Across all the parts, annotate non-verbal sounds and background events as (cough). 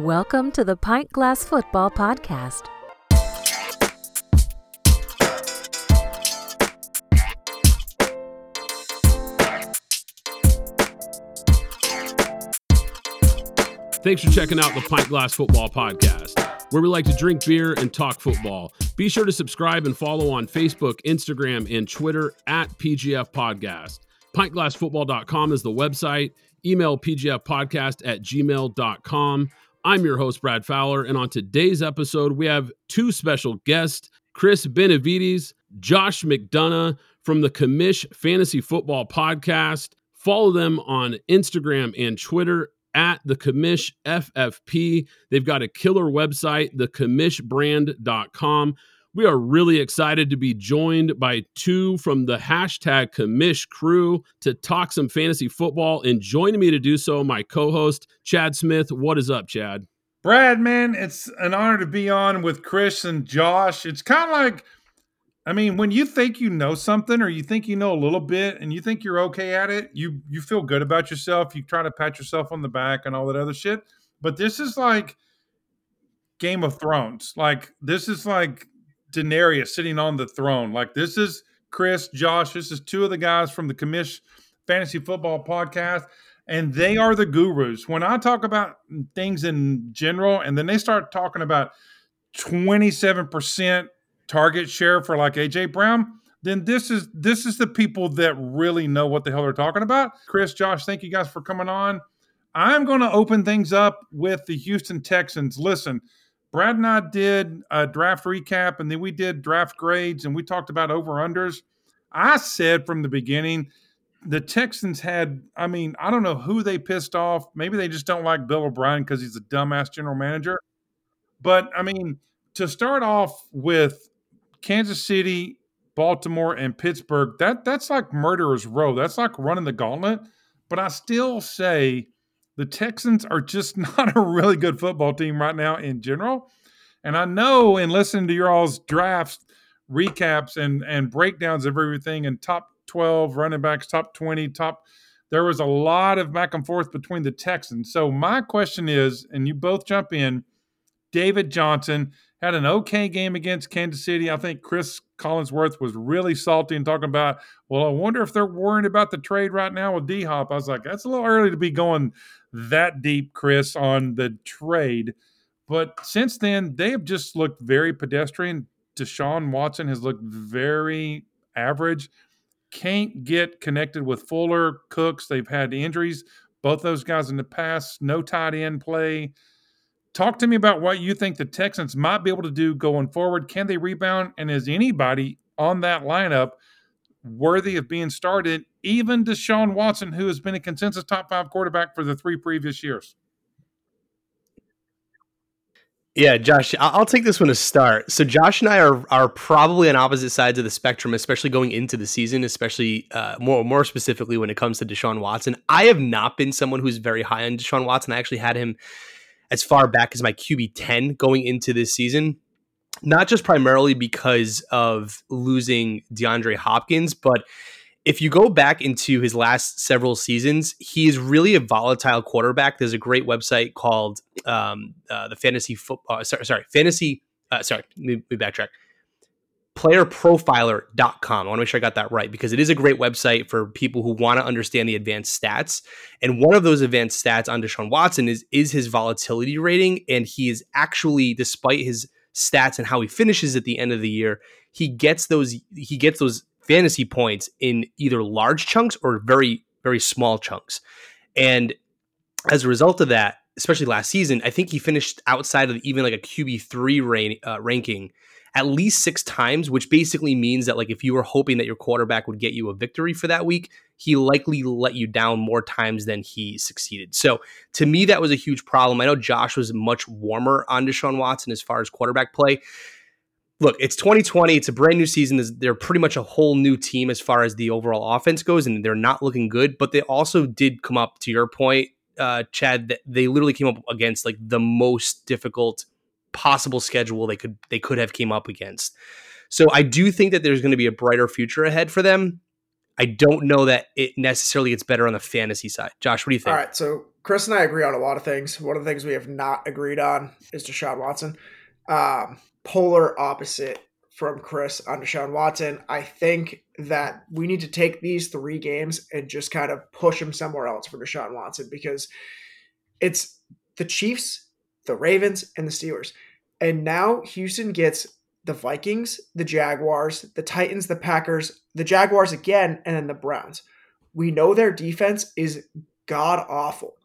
Welcome to the Pint Glass Football Podcast. Thanks for checking out the Pint Glass Football Podcast, where we like to drink beer and talk football. Be sure to subscribe and follow on Facebook, Instagram, and Twitter at PGF Podcast. PintGlassFootball.com is the website. Email pgfpodcast at gmail.com. I'm your host, Brad Fowler, and on today's episode, we have two special guests Chris Benavides, Josh McDonough from the Commish Fantasy Football Podcast. Follow them on Instagram and Twitter at the Commish FFP. They've got a killer website, thecommishbrand.com. We are really excited to be joined by two from the hashtag Commish crew to talk some fantasy football. And joining me to do so, my co host, Chad Smith. What is up, Chad? Brad, man, it's an honor to be on with Chris and Josh. It's kind of like, I mean, when you think you know something or you think you know a little bit and you think you're okay at it, you you feel good about yourself. You try to pat yourself on the back and all that other shit. But this is like Game of Thrones. Like this is like Daenerys sitting on the throne. Like this is Chris, Josh. This is two of the guys from the Commish Fantasy Football Podcast, and they are the gurus. When I talk about things in general, and then they start talking about twenty-seven percent target share for like AJ Brown, then this is this is the people that really know what the hell they're talking about. Chris, Josh, thank you guys for coming on. I'm going to open things up with the Houston Texans. Listen, Brad and I did a draft recap and then we did draft grades and we talked about over unders. I said from the beginning, the Texans had, I mean, I don't know who they pissed off. Maybe they just don't like Bill O'Brien because he's a dumbass general manager. But I mean, to start off with Kansas City, Baltimore, and Pittsburgh, that that's like murderer's row. That's like running the gauntlet. But I still say the Texans are just (laughs) not a really good football team right now in general. And I know in listening to your all's drafts, recaps, and and breakdowns of everything and top 12 running backs, top 20, top there was a lot of back and forth between the Texans. So my question is, and you both jump in, David Johnson had an okay game against Kansas City. I think Cris Collinsworth was really salty and talking about, well, I wonder if they're worried about the trade right now with D Hop. I was like, that's a little early to be going that deep, Chris, on the trade. But since then, they have just looked very pedestrian. Deshaun Watson has looked very average. Can't get connected with Fuller, Cooks. They've had injuries. Both those guys in the past, no tight end play. Talk to me about what you think the Texans might be able to do going forward. Can they rebound? And is anybody on that lineup worthy of being started, even Deshaun Watson, who has been a consensus top five quarterback for the three previous years? Yeah, Josh, I'll take this one to start. So Josh and I are are probably on opposite sides of the spectrum, especially going into the season, especially uh, more more specifically when it comes to Deshaun Watson. I have not been someone who's very high on Deshaun Watson. I actually had him as far back as my QB ten going into this season not just primarily because of losing DeAndre Hopkins, but if you go back into his last several seasons, he is really a volatile quarterback. There's a great website called um, uh, the Fantasy Football. Uh, sorry, sorry, Fantasy. Uh, sorry, let me, let me backtrack. Playerprofiler.com. I want to make sure I got that right because it is a great website for people who want to understand the advanced stats. And one of those advanced stats on Deshaun Watson is is his volatility rating, and he is actually, despite his stats and how he finishes at the end of the year, he gets those he gets those fantasy points in either large chunks or very very small chunks. And as a result of that, especially last season, I think he finished outside of even like a QB three rank, uh, ranking at least six times, which basically means that like if you were hoping that your quarterback would get you a victory for that week, he likely let you down more times than he succeeded. So to me, that was a huge problem. I know Josh was much warmer on Deshaun Watson as far as quarterback play. Look, it's 2020. It's a brand new season. They're pretty much a whole new team as far as the overall offense goes, and they're not looking good. But they also did come up to your point, uh, Chad. That they literally came up against like the most difficult possible schedule they could they could have came up against. So I do think that there's going to be a brighter future ahead for them. I don't know that it necessarily gets better on the fantasy side. Josh, what do you think? All right, so Chris and I agree on a lot of things. One of the things we have not agreed on is Deshaun Watson. Um, polar opposite from Chris on Deshaun Watson. I think that we need to take these three games and just kind of push him somewhere else for Deshaun Watson because it's the Chiefs, the Ravens, and the Steelers. And now Houston gets the Vikings, the Jaguars, the Titans, the Packers, the Jaguars again, and then the Browns. We know their defense is god awful.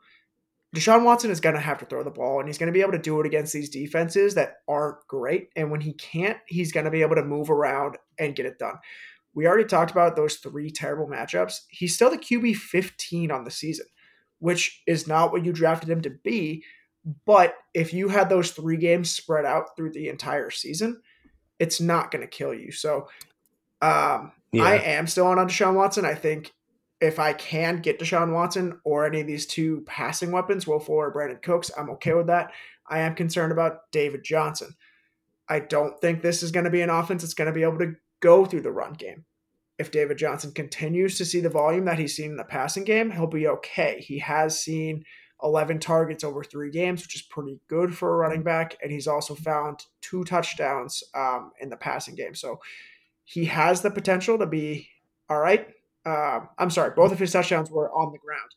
Deshaun Watson is going to have to throw the ball, and he's going to be able to do it against these defenses that aren't great. And when he can't, he's going to be able to move around and get it done. We already talked about those three terrible matchups. He's still the QB 15 on the season, which is not what you drafted him to be. But if you had those three games spread out through the entire season, it's not going to kill you. So um, yeah. I am still on Deshaun Watson. I think if I can get Deshaun Watson or any of these two passing weapons, Will Fuller or Brandin Cooks, I'm okay with that. I am concerned about David Johnson. I don't think this is going to be an offense that's going to be able to go through the run game. If David Johnson continues to see the volume that he's seen in the passing game, he'll be okay. He has seen 11 targets over three games, which is pretty good for a running back. And he's also found two touchdowns um, in the passing game. So he has the potential to be all right. Uh, I'm sorry, both of his touchdowns were on the ground,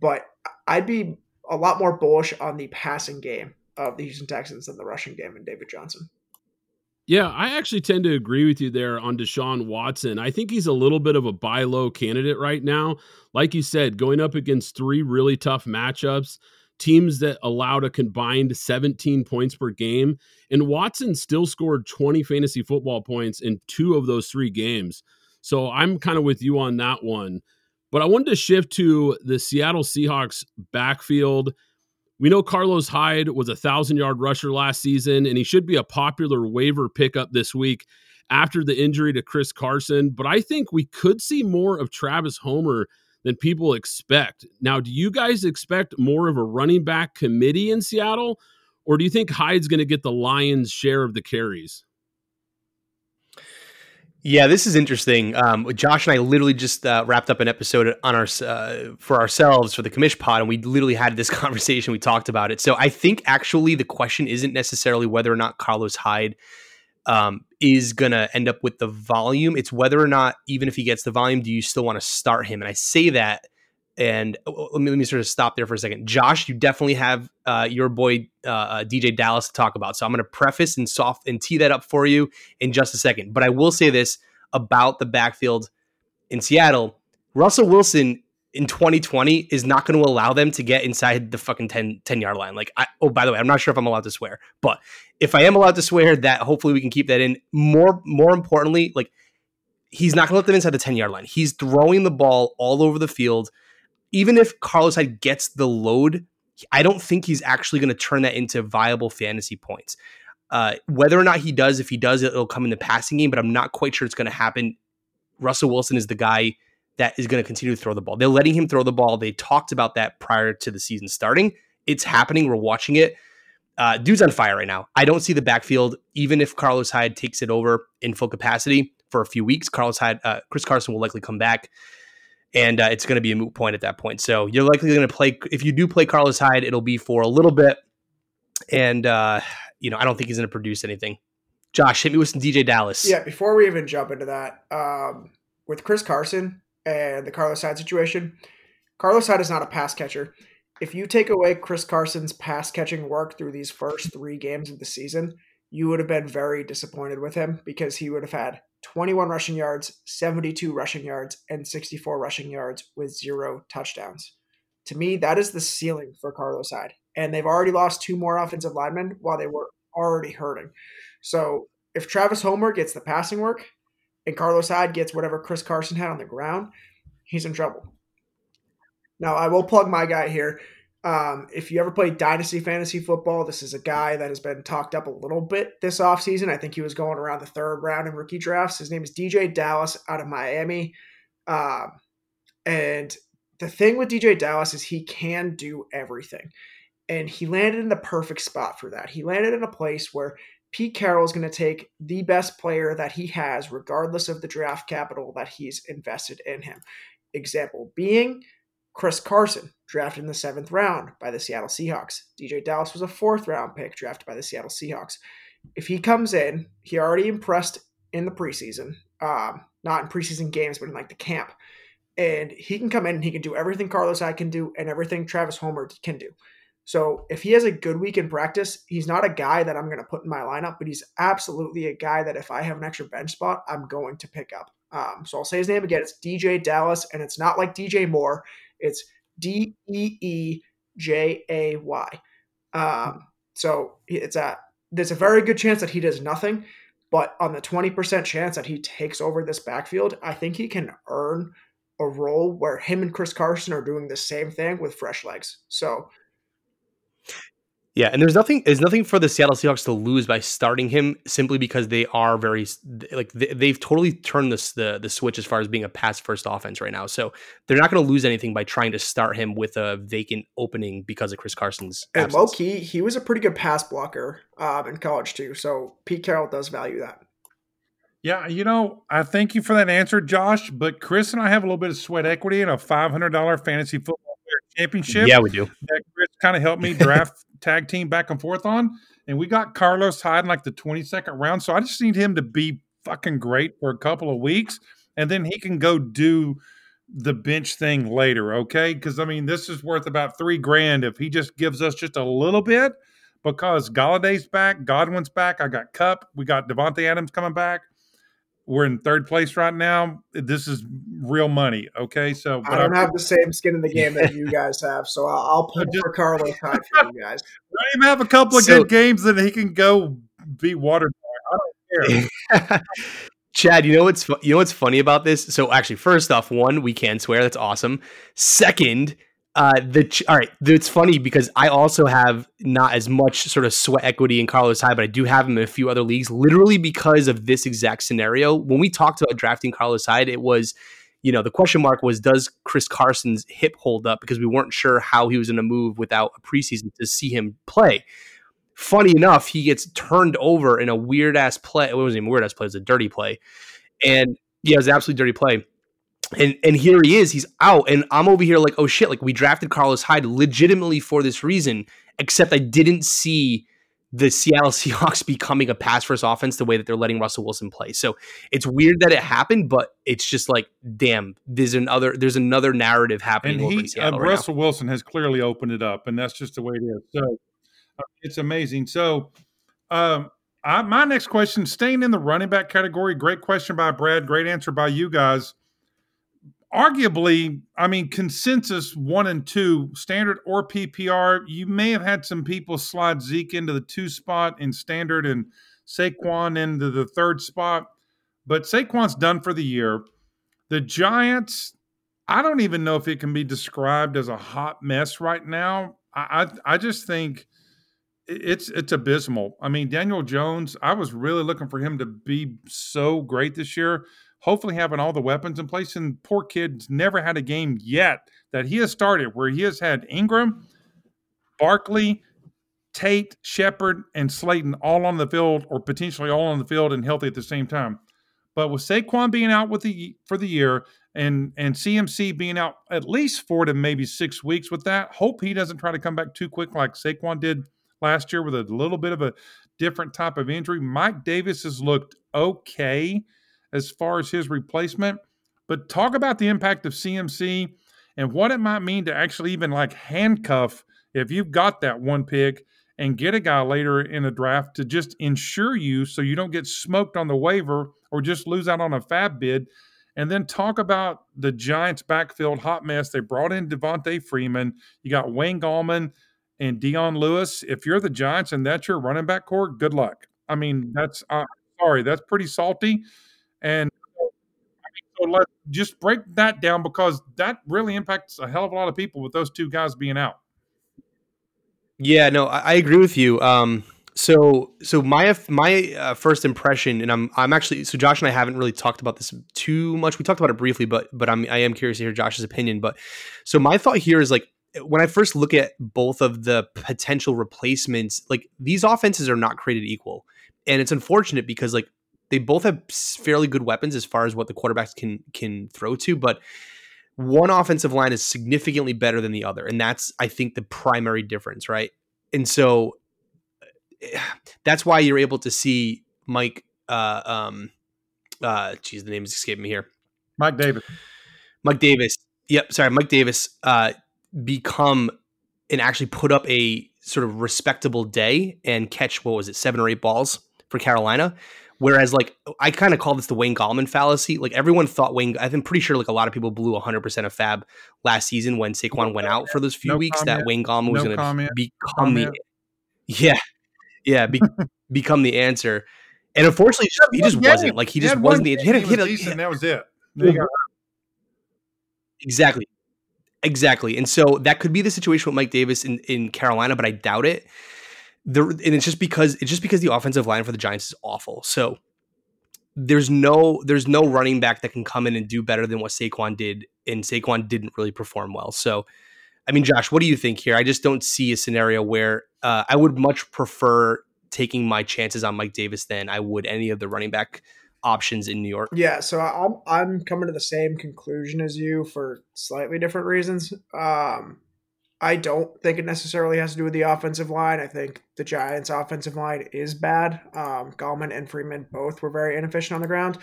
but I'd be a lot more bullish on the passing game of the Houston Texans than the rushing game and David Johnson. Yeah, I actually tend to agree with you there on Deshaun Watson. I think he's a little bit of a buy low candidate right now. Like you said, going up against three really tough matchups, teams that allowed a combined 17 points per game. And Watson still scored 20 fantasy football points in two of those three games. So I'm kind of with you on that one. But I wanted to shift to the Seattle Seahawks backfield. We know Carlos Hyde was a thousand yard rusher last season, and he should be a popular waiver pickup this week after the injury to Chris Carson. But I think we could see more of Travis Homer than people expect. Now, do you guys expect more of a running back committee in Seattle, or do you think Hyde's going to get the Lions' share of the carries? Yeah, this is interesting. Um, Josh and I literally just uh, wrapped up an episode on our uh, for ourselves for the commish pod, and we literally had this (laughs) conversation. We talked about it. So I think actually the question isn't necessarily whether or not Carlos Hyde um, is going to end up with the volume. It's whether or not, even if he gets the volume, do you still want to start him? And I say that, and uh, let me let me sort of stop there for a second. Josh, you definitely have uh, your boy uh, uh DeeJay Dallas to talk about. So I'm going to preface and soft and tee that up for you in just a second. But I will say this about the backfield in Seattle. Russell Wilson in 2020 is not going to allow them to get inside the fucking 10, 10 yard line. Like, I, oh, by the way, I'm not sure if I'm allowed to swear, but if I am allowed to swear, that hopefully we can keep that in. More, more importantly, like he's not going to let them inside the 10 yard line. He's throwing the ball all over the field. Even if Carlos Hyde gets the load, I don't think he's actually going to turn that into viable fantasy points. Uh, whether or not he does, if he does, it'll come in the passing game, but I'm not quite sure it's going to happen. Russell Wilson is the guy that is going to continue to throw the ball. They're letting him throw the ball. They talked about that prior to the season starting. It's happening. We're watching it. Uh, dude's on fire right now. I don't see the backfield, even if Carlos Hyde takes it over in full capacity for a few weeks. Carlos Hyde, uh, Chris Carson will likely come back, and uh, it's going to be a moot point at that point. So you're likely going to play. If you do play Carlos Hyde, it'll be for a little bit, and uh, you know I don't think he's going to produce anything. Josh, hit me with some DeeJay Dallas. Yeah, before we even jump into that, um, with Chris Carson, and the Carlos Hyde situation. Carlos Hyde is not a pass catcher. If you take away Chris Carson's pass catching work through these first three games of the season, you would have been very disappointed with him because he would have had 21 rushing yards, 72 rushing yards, and 64 rushing yards with zero touchdowns. To me, that is the ceiling for Carlos Hyde. And they've already lost two more offensive linemen while they were already hurting. So if Travis Homer gets the passing work, and Carlos Hyde gets whatever Chris Carson had on the ground, he's in trouble. Now, I will plug my guy here. Um, if you ever played Dynasty Fantasy Football, this is a guy that has been talked up a little bit this offseason. I think he was going around the third round in rookie drafts. His name is DeeJay Dallas out of Miami. Um, and the thing with DeeJay Dallas is he can do everything. And he landed in the perfect spot for that. He landed in a place where Pete Carroll is going to take the best player that he has, regardless of the draft capital that he's invested in him. Example being Chris Carson, drafted in the seventh round by the Seattle Seahawks. DeeJay Dallas was a fourth round pick drafted by the Seattle Seahawks. If he comes in, he already impressed in the preseason, um, not in preseason games, but in like the camp. And he can come in and he can do everything Carlos Hyde can do and everything Travis Homer can do. So if he has a good week in practice, he's not a guy that I'm going to put in my lineup, but he's absolutely a guy that if I have an extra bench spot, I'm going to pick up. Um, so I'll say his name again. It's DeeJay Dallas, and it's not like DJ Moore. It's D E E J A Y. Um, so it's a there's a very good chance that he does nothing, but on the 20% chance that he takes over this backfield, I think he can earn a role where him and Chris Carson are doing the same thing with fresh legs. So yeah, and there's nothing there's nothing for the Seattle Seahawks to lose by starting him simply because they are very like they, have totally turned this the the switch as far as being a pass first offense right now. So they're not going to lose anything by trying to start him with a vacant opening because of Chris Carson's. And low key, he was a pretty good pass blocker um, in college too. So Pete Carroll does value that. Yeah, you know, I thank you for that answer, Josh. But Chris and I have a little bit of sweat equity in a five hundred dollar fantasy football championship. Yeah, we do. That Chris kind of helped me (laughs) draft tag team back and forth on. And we got Carlos Hyde in like the 22nd round. So I just need him to be fucking great for a couple of weeks. And then he can go do the bench thing later. Okay. Cause I mean, this is worth about three grand if he just gives us just a little bit because Golladay's back, Godwin's back. I got Kupp, We got Davante Adams coming back. We're in third place right now. This is real money. Okay, so I don't I, have the same skin in the game that you (laughs) guys have, so I'll, I'll pull just, for Carlos Hyde for you guys. (laughs) Let him have a couple of so, good games, and he can go be watered. I don't care. (laughs) Chad, you know what's you know what's funny about this? So actually, first off, one, we can swear that's awesome. Second, uh, the all right, it's funny because I also have not as much sort of sweat equity in Carlos Hyde, but I do have him in a few other leagues, literally because of this exact scenario. When we talked about drafting Carlos Hyde, it was, you know, the question mark was does Chris Carson's hip hold up because we weren't sure how he was going to move without a preseason to see him play. Funny enough, he gets turned over in a weird ass play. It wasn't even a weird ass play; it was a dirty play, and yeah, it was an absolutely dirty play and and here he is he's out and i'm over here like oh shit like we drafted carlos hyde legitimately for this reason except i didn't see the seattle (laughs) seahawks becoming a pass first offense the way that they're letting russell wilson play. So it's weird that it happened but it's just like damn there's another there's another narrative happening and he, uh, russell now. wilson has clearly opened it up and that's just the way it is. So uh, it's amazing. So um I, my next question staying in the running back category great question by brad great answer by you guys arguably, I mean, consensus one and two, standard or PPR, you may have had some people slide Zeke into the two spot in standard and Saquon into the third spot. But Saquon's done for the year. The Giants, I don't even know if it can be described as a hot mess right now. I I, just think it's it's abysmal. I mean, Daniel Jones, I was really looking for him to be so great this year hopefully having all the weapons in place. And poor kid's never had a game yet that he has started where he has had Ingram, Barkley, Tate, Shepard, and Slayton all on the field, or potentially all on the field and healthy at the same time. But with Saquon being out with the for the year and and CMC being out at least four to maybe six weeks with that, hope he doesn't try to come back too quick like Saquon did last year with a little bit of a different type of injury. Mike Davis has looked okay as far as his replacement. But talk about the impact of CMC and what it might mean to actually even like handcuff if you've got that one pick and get a guy later in the draft to just ensure you so you don't get smoked on the waiver or just lose out on a FAAB bid. And then talk about the Giants' backfield hot mess. They brought in Devonta Freeman. You got Wayne Gallman and Dion Lewis. If you're the Giants and that's your running back core, good luck. I mean, that's uh, sorry, that's pretty salty. And so let's just break that down because that really impacts a hell of a lot of people with those two guys being out. Yeah, no, I, I agree with you. Um, so, so my my uh, first impression, and I'm I'm actually so Josh and I haven't really talked about this too much. We talked about it briefly, but but I'm I am curious to hear Josh's opinion. But so my thought here is like when I first look at both of the potential replacements, like these offenses are not created equal, and it's unfortunate because like they both have fairly good weapons as far as what the quarterbacks can can throw to, but one offensive line is significantly better than the other, and that's I think the primary difference, right? And so that's why you're able to see Mike. Uh, um, uh, geez, the name is escaping me here. Mike Davis. Mike Davis. Yep, sorry, Mike Davis. Uh, become and actually put up a sort of respectable day and catch what was it, seven or eight balls for Carolina. Whereas, like, I kind of call this the Wayne Gallman fallacy. Like, everyone thought Wayne, I'm pretty sure, like, a lot of people blew 100% of FAAB last season when Saquon went out for those few No weeks comment. that Wayne Gallman was No going to become Comment. the, yeah, yeah, be, (laughs) become the answer. And unfortunately, he just One game. wasn't. Like, he just wasn't the, game, he he he was decent, that was it. (laughs) Go. Exactly. Exactly. And so that could be the situation with Mike Davis in, in Carolina, but I doubt it. The, and it's just because it's just because the offensive line for the Giants is awful. So there's no there's no running back that can come in and do better than what Saquon did, and Saquon didn't really perform well. So I mean, Josh, what do you think here? I just don't see a scenario where uh, I would much prefer taking my chances on Mike Davis than I would any of the running back options in New York. Yeah, so I'm I'm coming to the same conclusion as you for slightly different reasons. Um, I don't think it necessarily has to do with the offensive line. I think the Giants' offensive line is bad. Um, Gallman and Freeman both were very inefficient on the ground.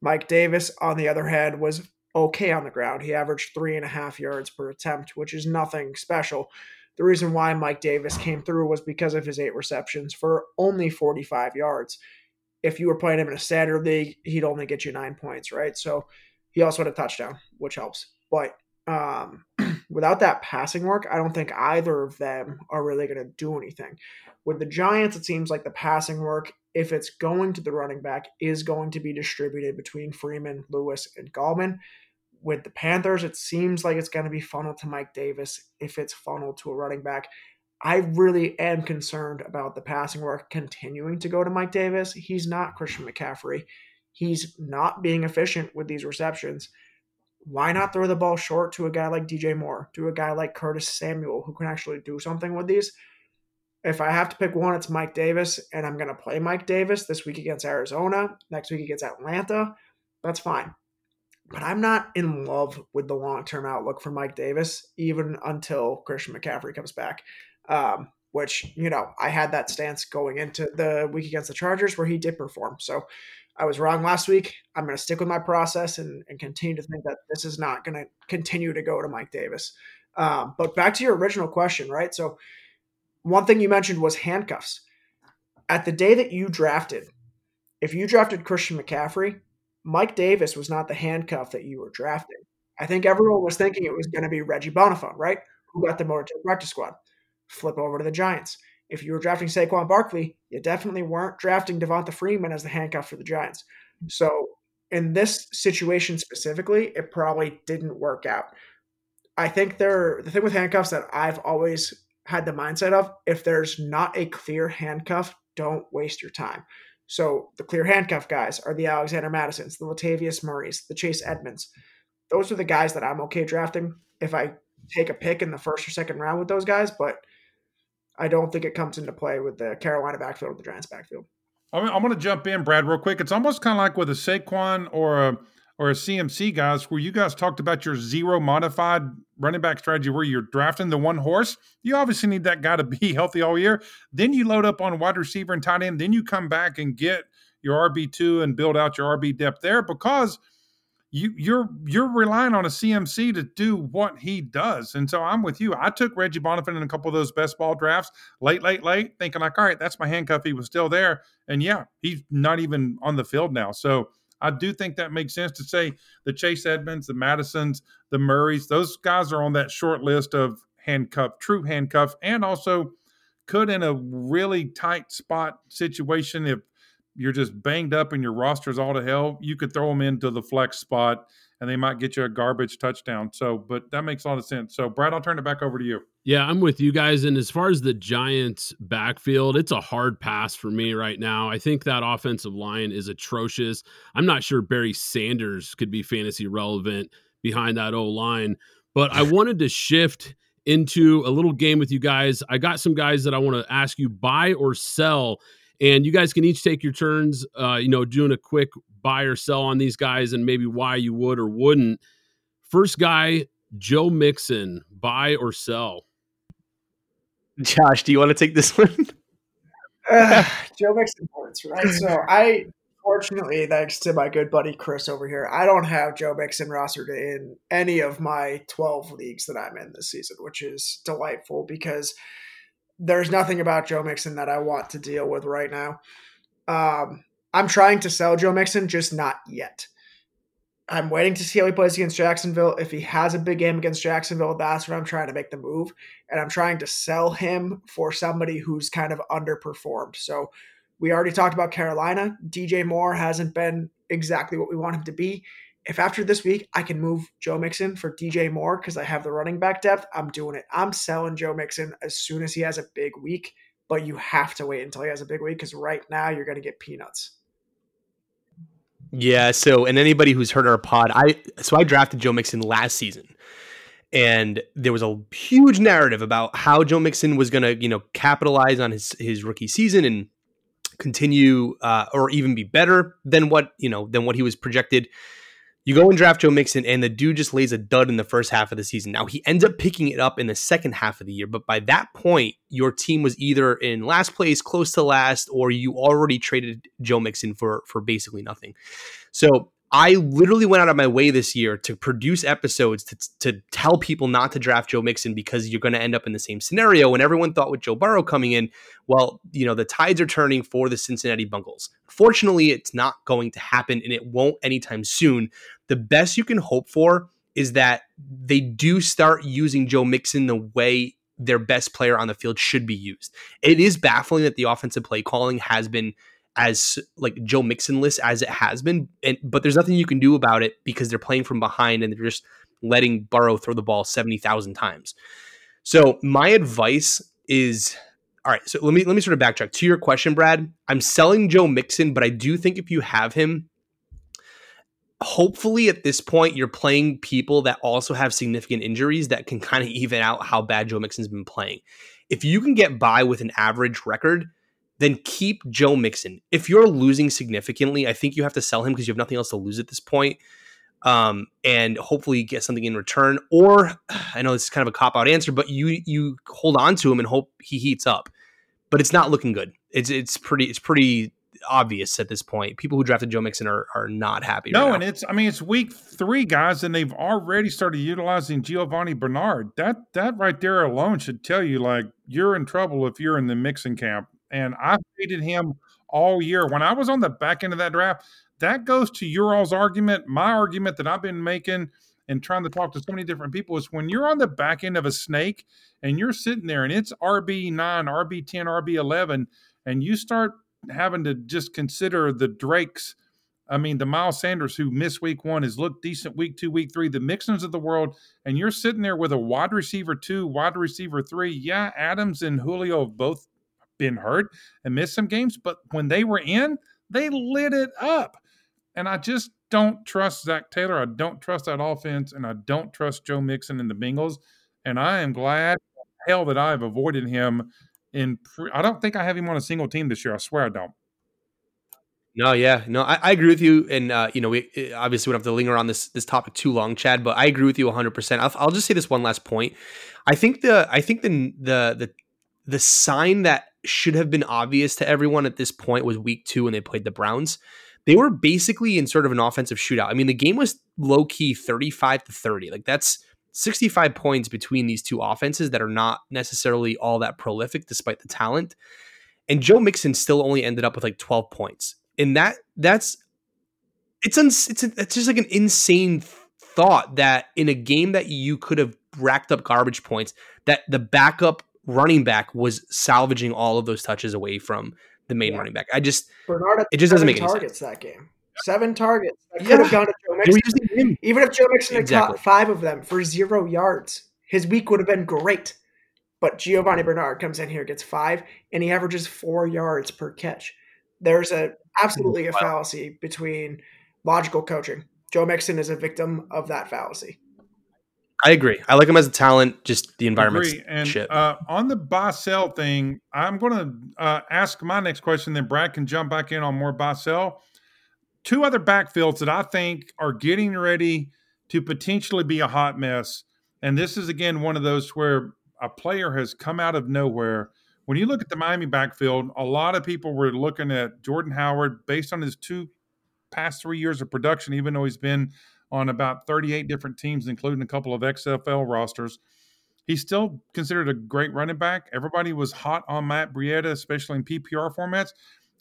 Mike Davis, on the other hand, was okay on the ground. He averaged three and a half yards per attempt, which is nothing special. The reason why Mike Davis came through was because of his eight receptions for only 45 yards. If you were playing him in a standard league, he'd only get you nine points, right? So he also had a touchdown, which helps. But um, without that passing work, I don't think either of them are really going to do anything. With the Giants, it seems like the passing work, if it's going to the running back, is going to be distributed between Freeman, Lewis, and Gallman. With the Panthers, it seems like it's going to be funneled to Mike Davis if it's funneled to a running back. I really am concerned about the passing work continuing to go to Mike Davis. He's not Christian McCaffrey. He's not being efficient with these receptions. Why not throw the ball short to a guy like DJ Moore, to a guy like Curtis Samuel, who can actually do something with these? If I have to pick one, it's Mike Davis, and I'm going to play Mike Davis this week against Arizona, next week against Atlanta. That's fine. But I'm not in love with the long term outlook for Mike Davis, even until Christian McCaffrey comes back. Um, which, you know, I had that stance going into the week against the Chargers where he did perform. So I was wrong last week. I'm going to stick with my process and, and continue to think that this is not going to continue to go to Mike Davis. Um, but back to your original question, right? So one thing you mentioned was handcuffs. At the day that you drafted, if you drafted Christian McCaffrey, Mike Davis was not the handcuff that you were drafting. I think everyone was thinking it was going to be Reggie Bonnafon, right? Who got them over to the practice squad. Flip over to the Giants. If you were drafting Saquon Barkley, you definitely weren't drafting Devonta Freeman as the handcuff for the Giants. So in this situation specifically, it probably didn't work out. I think there the thing with handcuffs that I've always had the mindset of if there's not a clear handcuff, don't waste your time. So the clear handcuff guys are the Alexander Mattisons, the Latavius Murrays, the Chase Edmonds. Those are the guys that I'm okay drafting if I take a pick in the first or second round with those guys, but I don't think it comes into play with the Carolina backfield or the Giants backfield. I'm, I'm going to jump in, Brad, real quick. It's almost kind of like with a Saquon or a or a CMC guys, where you guys talked about your zero modified running back strategy, where you're drafting the one horse. You obviously need that guy to (laughs) be healthy all year. Then you load up on wide receiver and tight end. Then you come back and get your RB two and build out your RB depth there because you you're you're relying on a CMC to do what he does. And so I'm with you. I took Reggie Bonnafon in a couple of those best ball drafts late, late, late, thinking like, all right, that's my handcuff. He was still there. And yeah, he's not even on the field now. So I do think that makes sense to say the Chase Edmonds, the Mattisons, the Murrays, those guys are on that short list of handcuff, true handcuff, and also could in a really tight spot situation if you're just banged up and your roster's all to hell, you could throw them into the flex spot and they might get you a garbage touchdown. So, but that makes a lot of sense. So, Brad, I'll turn it back over to you. Yeah, I'm with you guys. And as far as the Giants' backfield, it's a hard pass for me right now. I think that offensive line is atrocious. I'm not sure Barry Sanders could be fantasy relevant behind that O line, but I (laughs) wanted to shift into a little game with you guys. I got some guys that I want to ask you buy or sell, and you guys can each take your turns, uh, you know, doing a quick buy or sell on these guys and maybe why you would or wouldn't. First guy, Joe Mixon, buy or sell? Josh, do you want to take this (laughs) one? Uh, Joe Mixon points, right? So I, fortunately, thanks to my good buddy Chris over here, I don't have Joe Mixon rostered in any of my 12 leagues that I'm in this season, which is delightful because there's nothing about Joe Mixon that I want to deal with right now. Um, I'm trying to sell Joe Mixon, just not yet. I'm waiting to see how he plays against Jacksonville. If he has a big game against Jacksonville, that's when I'm trying to make the move. And I'm trying to sell him for somebody who's kind of underperformed. So we already talked about Carolina. DJ Moore hasn't been exactly what we want him to be. If after this week I can move Joe Mixon for DJ Moore because I have the running back depth, I'm doing it. I'm selling Joe Mixon as soon as he has a big week, but you have to wait until he has a big week because right now you're going to get peanuts. Yeah. So, and anybody who's heard our pod, I so I drafted Joe Mixon last season, and there was a huge narrative about how Joe Mixon was going to, you know, capitalize on his his rookie season and continue, uh, or even be better than what you know than what he was projected. You go and draft Joe Mixon, and the dude just lays a dud in the first half of the season. Now he ends up picking it up in the second half of the year, but by that point, your team was either in last place, close to last, or you already traded Joe Mixon for for basically nothing. So I literally went out of my way this year to produce episodes to, to tell people not to draft Joe Mixon because you're going to end up in the same scenario. And everyone thought with Joe Burrow coming in, well, you know, the tides are turning for the Cincinnati Bengals. Fortunately, it's not going to happen and it won't anytime soon. The best you can hope for is that they do start using Joe Mixon the way their best player on the field should be used. It is baffling that the offensive play calling has been as like Joe Mixonless as it has been, and but there's nothing you can do about it because they're playing from behind and they're just letting Burrow throw the ball seventy thousand times. So my advice is all right. So let me let me sort of backtrack to your question, Brad. I'm selling Joe Mixon, but I do think if you have him, hopefully at this point you're playing people that also have significant injuries that can kind of even out how bad Joe Mixon's been playing. If you can get by with an average record, then keep Joe Mixon. If you're losing significantly, I think you have to sell him because you have nothing else to lose at this point. Um, and hopefully get something in return. Or I know this is kind of a cop out answer, but you you hold on to him and hope he heats up. But it's not looking good. It's it's pretty it's pretty obvious at this point. People who drafted Joe Mixon are are not happy. No, right and it's I mean it's week three, guys, and they've already started utilizing Giovani Bernard. That that right there alone should tell you like you're in trouble if you're in the Mixon camp and I hated him all year. When I was on the back end of that draft, that goes to your all's argument. My argument that I've been making and trying to talk to so many different people is when you're on the back end of a snake and you're sitting there and it's RB9, RB10, RB11, and you start having to just consider the Drakes. I mean, the Miles Sanders who missed week one has looked decent week two, week three, the Mixons of the world, and you're sitting there with a wide receiver two, wide receiver three. Yeah, Adams and Julio have both been hurt and missed some games, but when they were in, they lit it up. And I just don't trust Zac Taylor. I don't trust that offense, and I don't trust Joe Mixon and the Bengals. And I am glad hell that I've avoided him. In pre- I don't think I have him on a single team this year. I swear I don't. No, yeah, no, I, I agree with you, and uh, you know, we obviously we don't have to linger on this this topic too long, Chad. But I agree with you 100. percent I'll, I'll just say this one last point. I think the I think the the the the sign that should have been obvious to everyone at this point was week two when they played the Browns. They were basically in sort of an offensive shootout. I mean, the game was low key 35 to 30. Like that's 65 points between these two offenses that are not necessarily all that prolific despite the talent. And Joe Mixon still only ended up with like 12 points. And that that's it's uns, it's a, it's just like an insane thought that in a game that you could have racked up garbage points that the backup running back was salvaging all of those touches away from the main yeah. running back. I just Bernard it just doesn't make any targets sense. that game. Seven targets. That yeah. could have gone to Joe Mixon. Even if Joe Mixon had caught five of them for zero yards, his week would have been great. But Giovani Bernard comes in here, gets five, and he averages four yards per catch. There's a absolutely a fallacy between logical coaching. Joe Mixon is a victim of that fallacy. I agree. I like him as a talent. Just the environment and shit. Uh, on the buy sell thing, I'm going to uh, ask my next question. Then Brad can jump back in on more buy sell. Two other backfields that I think are getting ready to potentially be a hot mess. And this is again one of those where a player has come out of nowhere. When you look at the Miami backfield, a lot of people were looking at Jordan Howard based on his two past three years of production, even though he's been on about 38 different teams, including a couple of XFL rosters. He's still considered a great running back. Everybody was hot on Matt Breida, especially in PPR formats.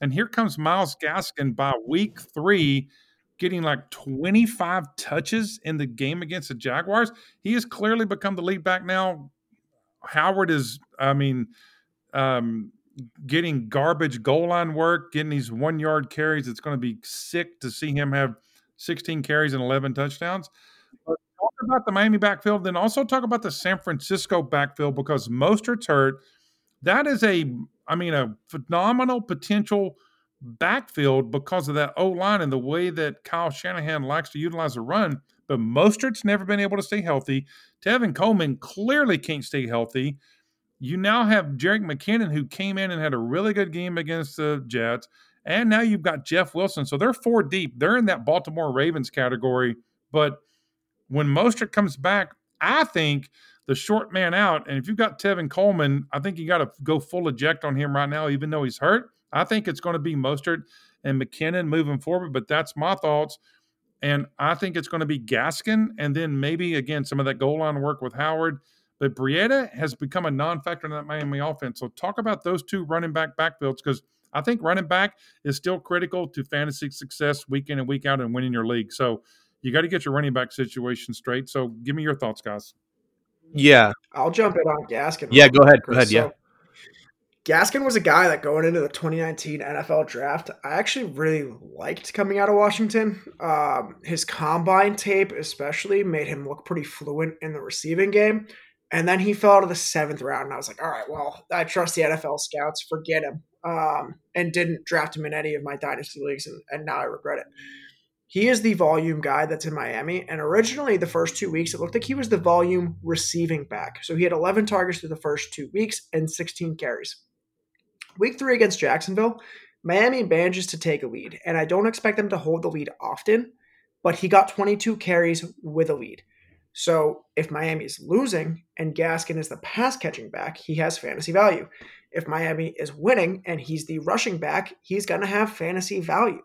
And here comes Myles Gaskin by week three, getting like 25 touches in the game against the Jaguars. He has clearly become the lead back now. Howard is, I mean, um, getting garbage goal line work, getting these one yard carries. It's going to be sick to see him have 16 carries and 11 touchdowns. But talk about the Miami backfield, then also talk about the San Francisco backfield because Mostert's hurt. That is a, I mean, a phenomenal potential backfield because of that O line and the way that Kyle Shanahan likes to utilize a run. But Mostert's never been able to stay healthy. Tevin Coleman clearly can't stay healthy. You now have Jerick McKinnon, who came in and had a really good game against the Jets. And now you've got Jeff Wilson. So they're four deep. They're in that Baltimore Ravens category. But when Mostert comes back, I think the short man out. And if you've got Tevin Coleman, I think you got to go full eject on him right now, even though he's hurt. I think it's going to be Mostert and McKinnon moving forward. But that's my thoughts. And I think it's going to be Gaskin and then maybe, again, some of that goal line work with Howard. But Breida has become a non factor in that Miami offense. So talk about those two running back backfields because I think running back is still critical to fantasy success week in and week out and winning your league. So you got to get your running back situation straight. So give me your thoughts, guys. Yeah, I'll jump in on Gaskin. Yeah, go ahead. Go ahead. Yeah. Gaskin was a guy that going into the 2019 NFL draft, I actually really liked coming out of Washington. Um, his combine tape, especially, made him look pretty fluent in the receiving game. And then he fell of the seventh round, and I was like, all right, well, I trust the NFL scouts. Forget him. Um, and didn't draft him in any of my dynasty leagues, and, and now I regret it. He is the volume guy that's in Miami. And originally, the first two weeks, it looked like he was the volume receiving back. So he had 11 targets through the first two weeks and 16 carries. Week three against Jacksonville, Miami manages to take a lead. And I don't expect them to hold the lead often, but he got 22 carries with a lead. So if Miami is losing and Gaskin is the pass catching back, he has fantasy value. If Miami is winning and he's the rushing back, he's going to have fantasy value.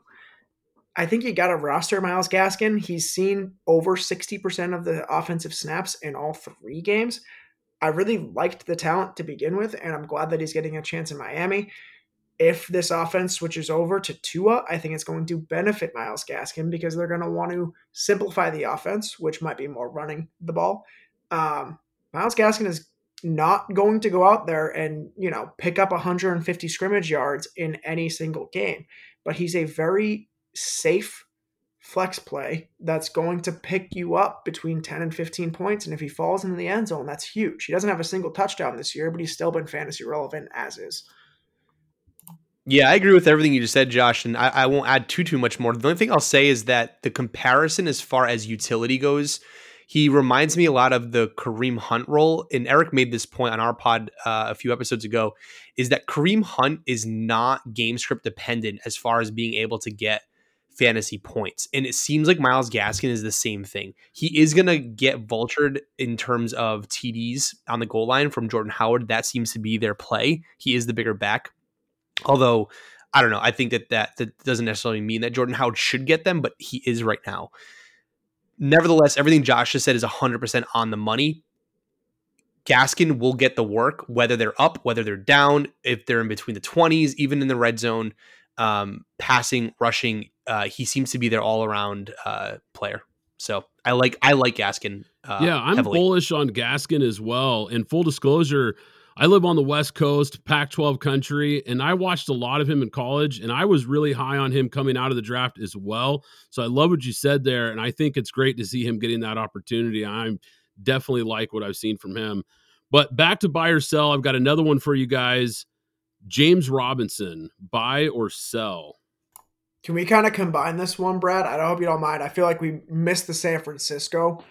I think you got to roster Myles Gaskin. He's seen over 60% of the offensive snaps in all three games. I really liked the talent to begin with, and I'm glad that he's getting a chance in Miami. If this offense switches over to Tua, I think it's going to benefit Myles Gaskin because they're going to want to simplify the offense, which might be more running the ball. Um, Myles Gaskin is not going to go out there and you know pick up 150 scrimmage yards in any single game, but he's a very safe flex play that's going to pick you up between 10 and 15 points. And if he falls into the end zone, that's huge. He doesn't have a single touchdown this year, but he's still been fantasy relevant as is. Yeah, I agree with everything you just said, Josh, and I, I, won't add too too much more. The only thing I'll say is that the comparison, as far as utility goes, he reminds me a lot of the Kareem Hunt role. And Eric made this point on our pod uh, a few episodes ago, is that Kareem Hunt is not game script dependent as far as being able to get fantasy points. And it seems like Myles Gaskin is the same thing. He is to get vultured in terms of TDs on the goal line from Jordan Howard. That seems to be their play. He is the bigger back. Although, I don't know. I think that that, that doesn't necessarily mean that Jordan Howard should get them, but he is right now. Nevertheless, everything Josh has said is 100% on the money. Gaskin will get the work, whether they're up, whether they're down, if they're in between the 20s, even in the red zone, um, passing, rushing uh, he seems to be their all around uh, player. So I like I like Gaskin. Uh, yeah, I'm heavily. bullish on Gaskin as well. And full disclosure, I live on the West Coast, Pac-12 country, and I watched a lot of him in college, and I was really high on him coming out of the draft as well. So I love what you said there, and I think it's great to see him getting that opportunity. I'm definitely like what I've seen from him. But back to buy or sell, I've got another one for you guys. James Robinson, buy or sell? Can we kind of combine this one, Brad? I don't hope you don't mind. I feel like we missed the San Francisco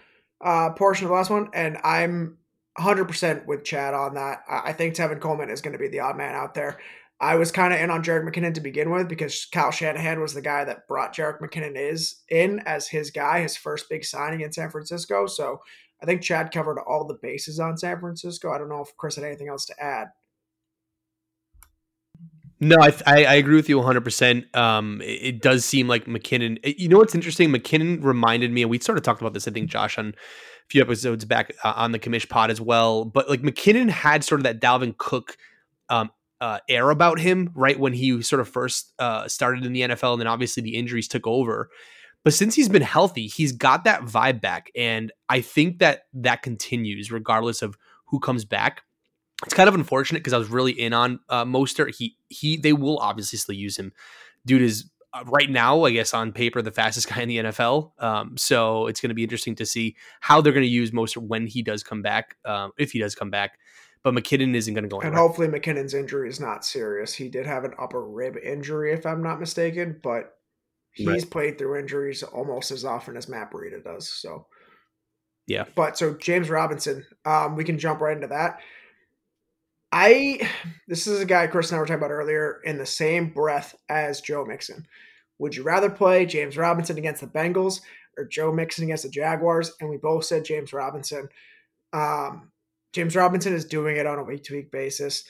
uh, portion of the last one, and I'm 100% with Chad on that. I think Tevin Coleman is going to be the odd man out there. I was kind of in on Jerick McKinnon to begin with because Kyle Shanahan was the guy that brought Jerick McKinnon is in as his guy, his first big signing in San Francisco. So I think Chad covered all the bases on San Francisco. I don't know if Chris had anything else to add. No, I, I, I agree with you 100%. Um, it, it, does seem like McKinnon. You know what's interesting? McKinnon reminded me, and we sort of talked about this, I think, Josh, on few episodes back uh, on the commish pod as well. But like McKinnon had sort of that Dalvin Cook um, uh, air about him, right? When he sort of first uh, started in the NFL, and then obviously the injuries took over. But since he's been healthy, he's got that vibe back. And I think that that continues regardless of who comes back it's kind of unfortunate because I was really in on uh, Mostert. He he they will obviously still use him. Dude is uh, right now, I guess, on paper, the fastest guy in the NFL. Um, so it's going to be interesting to see how they're going to use most when he does come back, um, if he does come back. But McKinnon isn't going to go. And hopefully, McKinnon's injury is not serious. He did have an upper rib injury, if I'm not mistaken, but he's right. played through injuries almost as often as Matt Breida does. So, yeah. But so James Robinson, um, we can jump right into that. I (sighs) this is a guy Chris and I were talking about earlier in the same breath as Joe Mixon. Would you rather play James Robinson against the Bengals or Joe Mixon against the Jaguars? And we both said James Robinson. Um, James Robinson is doing it on a week to week basis.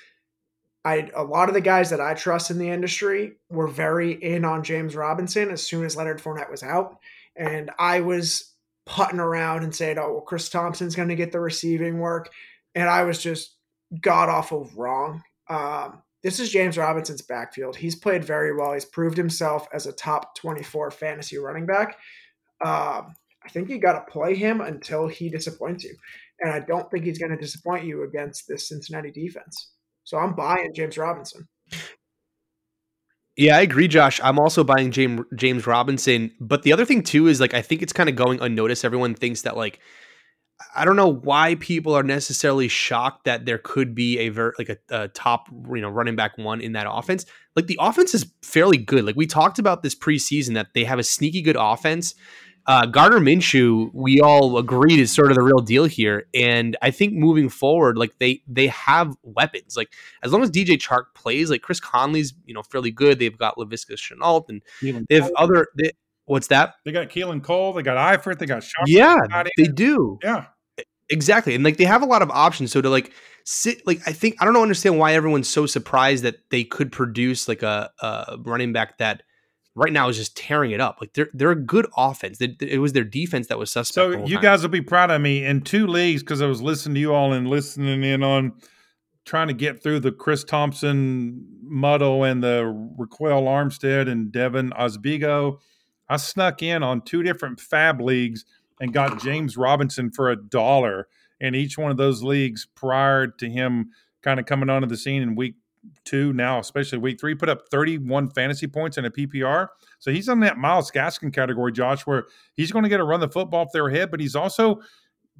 I a lot of the guys that I trust in the industry were very in on James Robinson as soon as Leonard Fournette was out, and I was putting around and saying, "Oh, well, Chris Thompson's going to get the receiving work," and I was just god awful wrong. Um, this is James Robinson's backfield. He's played very well. He's proved himself as a top 24 fantasy running back. Um, I think you got to play him until he disappoints you. And I don't think he's going to disappoint you against this Cincinnati defense. So I'm buying James Robinson. Yeah, I agree, Josh. I'm also buying James James Robinson. But the other thing too is like I think it's kind of going unnoticed. Everyone thinks that like I don't know why people are necessarily shocked that there could be a very like a, a, top you know running back one in that offense. Like the offense is fairly good. Like we talked about this preseason that they have a sneaky good offense. Uh, Gardner Minshew, we all agreed is sort of the real deal here, and I think moving forward, like they they have weapons. Like as long as DJ Chark plays, like Chris Conley's you know fairly good. They've got Laviska Shenault and they have other. They, What's that? They got Keelan Cole. They got Eifert. They got Sean. Yeah, they do. Yeah, exactly. And like they have a lot of options. So to like sit, like I think I don't know, understand why everyone's so surprised that they could produce like a, a running back that right now is just tearing it up. Like they're they're a good offense. It, it was their defense that was suspect. So you time. guys will be proud of me in two leagues because I was listening to you all and listening in on trying to get through the Chris Thompson muddle and the Ryquell Armstead and Devine Ozigbo I snuck in on two different FAAB leagues and got James Robinson for a dollar in each one of those leagues prior to him kind of coming onto the scene in week two now, especially week three, put up 31 fantasy points in a PPR. So he's on that Myles Gaskin category, Josh, where he's going to get to run the football off their head, but he's also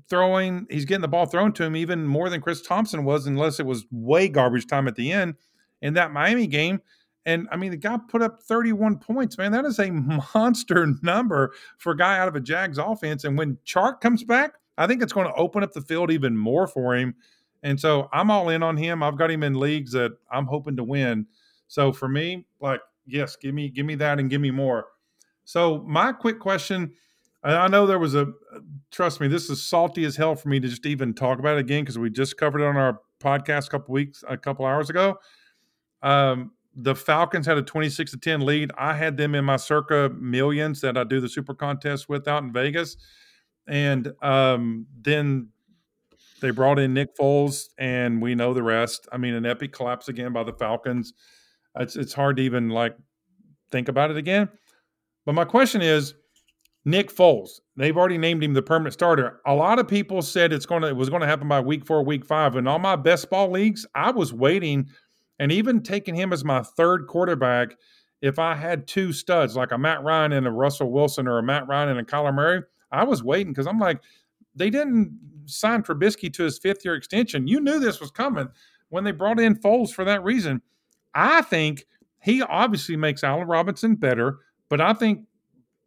throwing, he's getting the ball thrown to him even more than Chris Thompson was, unless it was way garbage time at the end. In that Miami game, and I mean, the guy put up 31 points, man. That is a monster (laughs) number for a guy out of a Jags offense. And when Chark comes back, I think it's going to open up the field even more for him. And so I'm all in on him. I've got him in leagues that I'm hoping to win. So for me, like, yes, give me give me that and give me more. So my quick question, I know there was a trust me, this is salty as hell for me to just even talk about it again because we just covered it on our podcast a couple weeks, a couple hours ago. Um, the Falcons had a 26 to 10 lead. I had them in my circa millions that I do the super contest with out in Vegas. And um, then they brought in Nick Foles, and we know the rest. I mean, an epic collapse again by the Falcons. It's it's hard to even like think about it again. But my question is, Nick Foles. They've already named him the permanent starter. A lot of people said it's going to it was going to happen by week four, week five. And all my best ball leagues, I was waiting and even taking him as my third quarterback, if I had two studs like a Matt Ryan and a Russell Wilson or a Matt Ryan and a Kyler Murray, I was waiting because I'm like, they didn't sign Trubisky to his fifth year extension. You knew this was coming when they brought in Foles for that reason. I think he obviously makes Allen Robinson better, but I think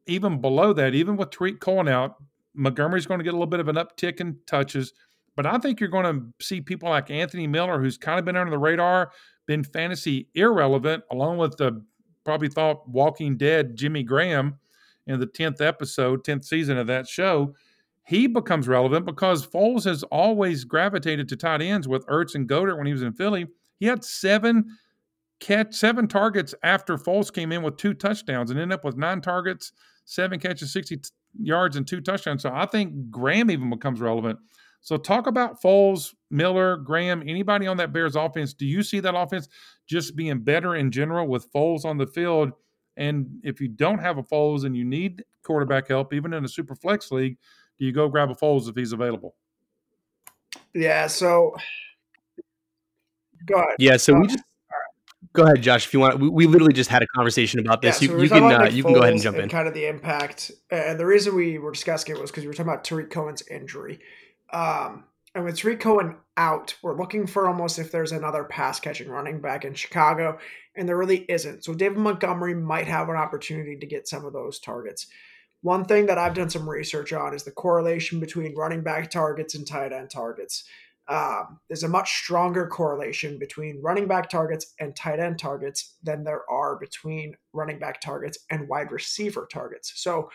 even below that, even with Tarik Cohen out, Montgomery's going to get a little bit of an uptick in touches. But I think you're going to see people like Anthony Miller, who's kind of been under the radar, been fantasy irrelevant, along with the probably thought Walking Dead Jimmy Graham in the 10th episode, 10th season of that show, he becomes relevant because Foles has always gravitated to tight ends with Ertz and Goedert when he was in Philly. He had seven catch, seven targets after Foles came in with two touchdowns and ended up with nine targets, seven catches, 60 t- yards, and two touchdowns. So I think Graham even becomes relevant. So talk about Foles, Miller, Graham, anybody on that Bears offense. Do you see that offense just being better in general with Foles on the field? And if you don't have a Foles and you need quarterback help, even in a super flex league, do you go grab a Foles if he's available? Yeah. So go ahead. Yeah. So we just go ahead, Josh. If you want, we, we literally just had a conversation about this. Yeah, so you, you can about uh, you can go ahead and Foles jump in. Kind of the impact, and the reason we were discussing it was because we were talking about Tarik Cohen's injury. Um, and with Tarik Cohen out, we're looking for almost if there's another pass catching running back in Chicago, and there really isn't. So David Montgomery might have an opportunity to get some of those targets. One thing that I've done some research on is the correlation between running back targets and tight end targets. Um, there's a much stronger correlation between running back targets and tight end targets than there are between running back targets and wide receiver targets. So,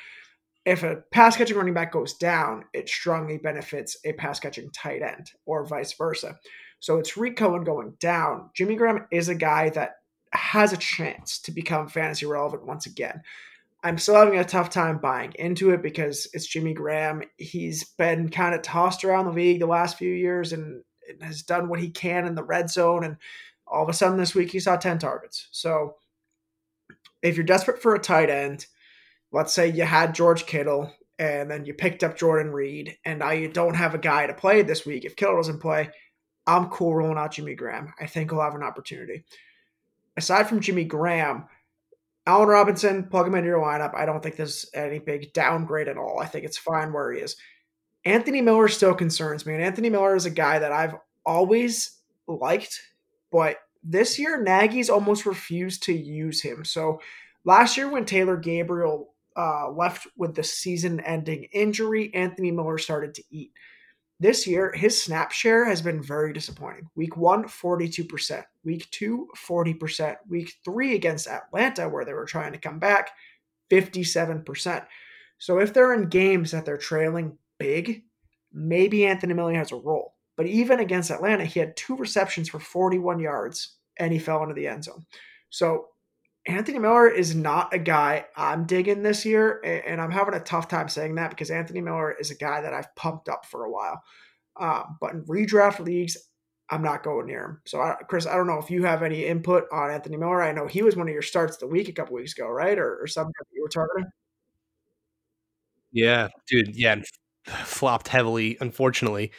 if a pass catching running back goes down, it strongly benefits a pass catching tight end or vice versa. So, it's Tarik Cohen going down. Jimmy Graham is a guy that has a chance to become fantasy relevant once again. I'm still having a tough time buying into it because it's Jimmy Graham. He's been kind of tossed around the league the last few years and has done what he can in the red zone. And all of a sudden this week he saw 10 targets. So if you're desperate for a tight end, let's say you had George Kittle and then you picked up Jordan Reed and now you don't have a guy to play this week. If Kittle doesn't play, I'm cool rolling out Jimmy Graham. I think he'll have an opportunity. Aside from Jimmy Graham, Allen Robinson, plug him into your lineup. I don't think there's any big downgrade at all. I think it's fine where he is. Anthony Miller still concerns me. And Anthony Miller is a guy that I've always liked, but this year Nagy's almost refused to use him. So last year when Taylor Gabriel uh, left with the season ending injury, Anthony Miller started to eat. This year, his snap share has been very disappointing. Week one, 42%. Week two, 40%. Week three against Atlanta, where they were trying to come back, 57%. So if they're in games that they're trailing big, maybe Anthony Miller has a role. But even against Atlanta, he had two receptions for 41 yards and he fell into the end zone. So Anthony Miller is not a guy I'm digging this year, and I'm having a tough time saying that because Anthony Miller is a guy that I've pumped up for a while. Uh, but in redraft leagues, I'm not going near him. So, I, Chris, I don't know if you have any input on Anthony Miller. I know he was one of your starts the week a couple weeks ago, right, or, or something that you were targeting. Yeah, dude. Yeah, flopped heavily, unfortunately.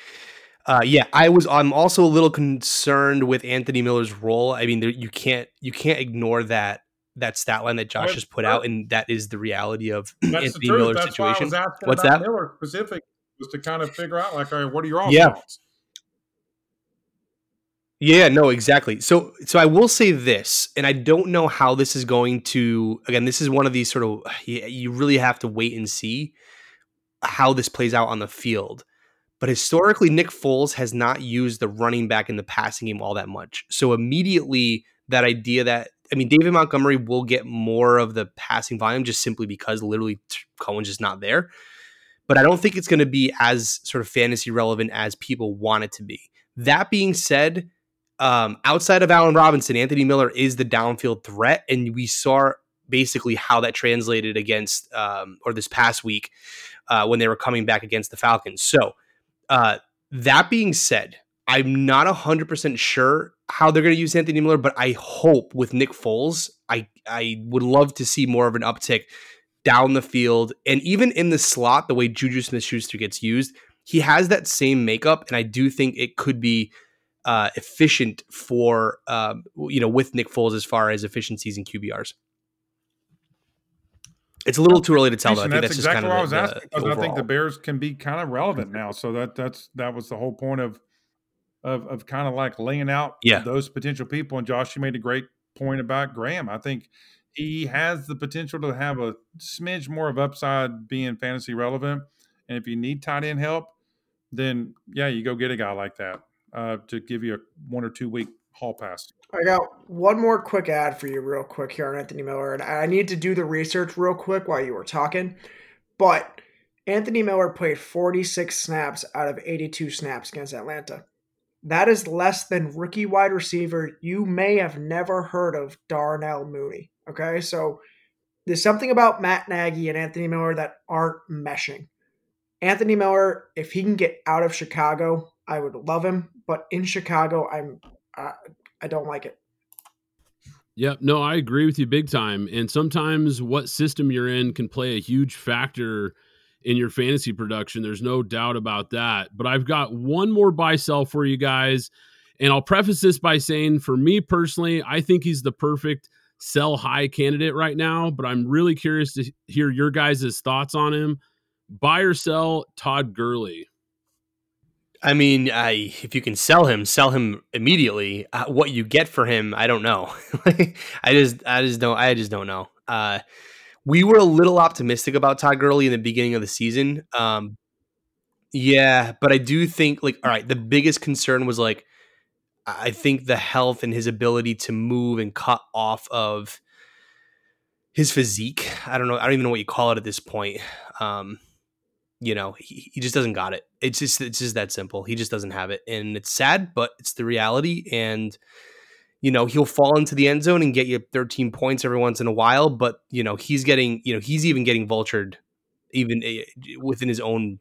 Uh, yeah, I was. I'm also a little concerned with Anthony Miller's role. I mean, there, you can't you can't ignore that that stat line that Josh has put out, and that is the reality of Anthony the truth. Miller's That's situation. What's that? Miller specific was to kind of figure out like, all right, what are your own Yeah. thoughts? Yeah, no, exactly. So so I will say this, and I don't know how this is going to again, this is one of these sort of (sighs) you really have to wait and see how this plays out on the field. But historically, Nick Foles has not used the running back in the passing game all that much. So immediately that idea that I mean David Montgomery will get more of the passing volume just simply because literally Cohen's just not there. But I don't think it's going to be as sort of fantasy relevant as people want it to be. That being said, um, outside of Allen Robinson, Anthony Miller is the downfield threat, and we saw basically how that translated against um, or this past week uh, when they were coming back against the Falcons. So uh, that being said, I'm not hundred percent sure how they're going to use Anthony Miller, but I hope with Nick Foles, I I would love to see more of an uptick down the field and even in the slot, the way Juju Smith-Schuster gets used. He has that same makeup, and I do think it could be uh, efficient for um, you know with Nick Foles as far as efficiencies and QBRs. It's a little too early to tell. Though. I think that's, that's, exactly just what I was the, asking the, because I think the. Bears can be kind of relevant now. So that that's that was the whole point of of of kind of like laying out Yeah. those potential people. And Josh, you made a great point about Graham. I think he has the potential to have a smidge more of upside being fantasy relevant. And if you need tight end help, then yeah, you go get a guy like that uh, to give you a one or two week hall pass. I got one more quick ad for you, real quick, here on Anthony Miller. And I need to do the research real quick while you were talking. But Anthony Miller played 46 snaps out of 82 snaps against Atlanta. That is less than rookie wide receiver you may have never heard of, Darnell Mooney. Okay, so there's something about Matt Nagy and Anthony Miller that aren't meshing. Anthony Miller, if he can get out of Chicago, I would love him. But in Chicago, I'm uh, I don't like it. Yep. No, I agree with you big time. And sometimes what system you're in can play a huge factor in your fantasy production. There's no doubt about that. But I've got one more buy sell for you guys. And I'll preface this by saying, for me personally, I think he's the perfect sell high candidate right now. But I'm really curious to hear your guys' thoughts on him. Buy or sell Todd Gurley? I mean, I, if you can sell him, sell him immediately. Uh, what you get for him, I don't know. (laughs) I just, I just don't, I just don't know. Uh, we were a little optimistic about Todd Gurley in the beginning of the season. Um, yeah, but I do think, like, all right, the biggest concern was like, I think the health and his ability to move and cut off of his physique. I don't know. I don't even know what you call it at this point. Um, you know, he, he just doesn't got it. It's just it's just that simple. He just doesn't have it, and it's sad, but it's the reality. And you know, he'll fall into the end zone and get you 13 points every once in a while, but you know, he's getting you know he's even getting vultured even eh, within his own